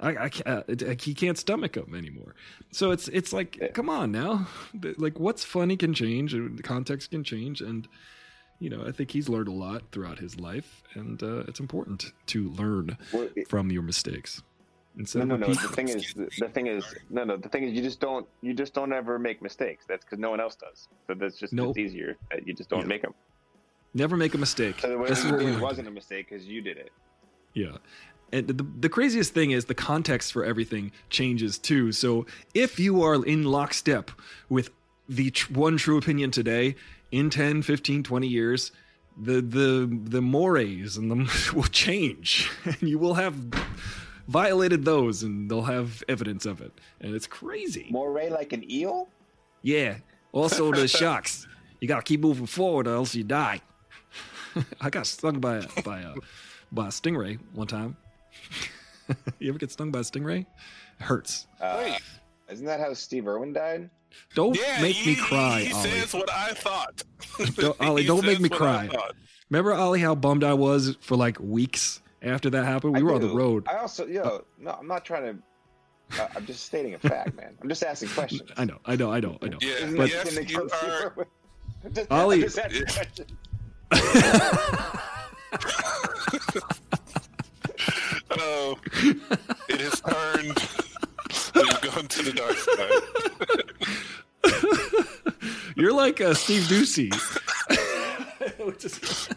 I, I can't, uh, he can't stomach them anymore. So it's it's like, come on now, like what's funny can change, and the context can change, and you know I think he's learned a lot throughout his life, and uh, it's important to learn Well, it- from your mistakes. No, no, no. The thing is, the, the thing is, no, no. The thing is, you just don't, you just don't ever make mistakes. That's because no one else does. So that's just Nope. it's easier. You just don't Yeah. make them. never make a mistake. So the This is what it wasn't a mistake because you did it. Yeah. And the, the craziest thing is the context for everything changes too. So if you are in lockstep with the tr- one true opinion today, in 10, 15, 20 years, the the the mores and the will change and you will have violated those and they'll have evidence of it. And it's crazy. Moray like an eel. Yeah. Also the sharks. You got to keep moving forward or else you die. I got stung by a, by a by a stingray one time. you ever get stung by a stingray? It hurts. Uh, Wait. Isn't that how Steve Irwin died? Don't Yeah, make he, me cry, He, he Ollie. says what I thought. Don't- Ollie, don't make me cry. Remember Ollie how bummed I was for like weeks after that happened. We I were on the road. I also, yo, no, I'm not trying to. Uh, I'm just stating a fact, man. I'm just asking questions. I know, I know, I know, I know. Yeah, But- yes, you are. just, Ollie- just asking. Oh, it has turned. We've to the dark side. You're like uh, Steve Doocy. Which is-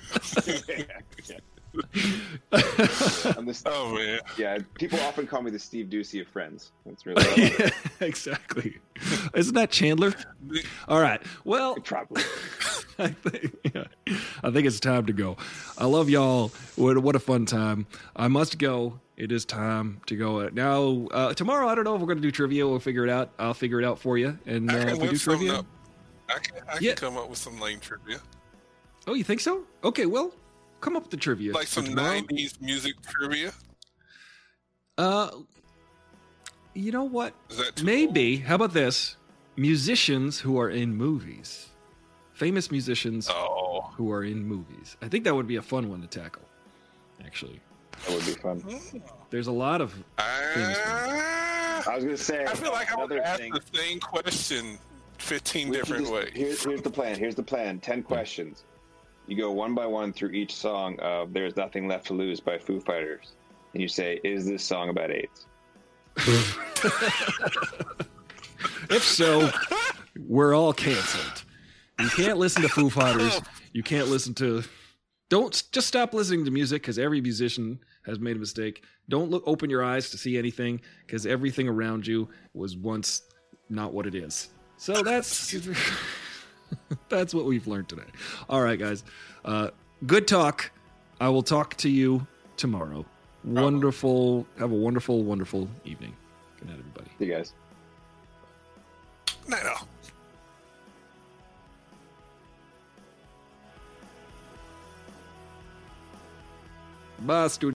I'm the, Oh man, yeah, people often call me the Steve Doocy of Friends. That's really yeah, exactly. Isn't that Chandler? All right. Well, probably. I think, yeah, I think it's time to go. I love y'all. What, what a fun time. I must go. It is time to go. Now, uh, tomorrow, I don't know if we're going to do trivia. We'll figure it out. I'll figure it out for you. And uh, if we do trivia. up. I can, I can Yeah. come up with some lame trivia, Oh, you think so? Okay, well, come up with the trivia. like some tomorrow. '90s music trivia. Uh, you know what? Is that too Maybe. How about this? Musicians who are in movies. Famous musicians Oh, who are in movies. I think that would be a fun one to tackle. Actually, That would be fun. there's a lot of I, I was gonna say. I feel like I would ask thing. the same question 15 we should different just- ways. Here's, here's the plan. Here's the plan. Ten hmm. questions. You go one by one through each song of "There's Nothing Left to Lose" by Foo Fighters, and you say, "Is this song about AIDS?" If so, we're all canceled. You can't listen to Foo Fighters. You can't listen to. Don't just stop listening to music because every musician has made a mistake. Don't look, open your eyes to see anything because everything around you was once not what it is. So that's that's what we've learned today. All right, guys. Uh, good talk. I will talk to you tomorrow. Wonderful. Have a wonderful, wonderful evening. Good night, everybody. See you guys. No, Mas o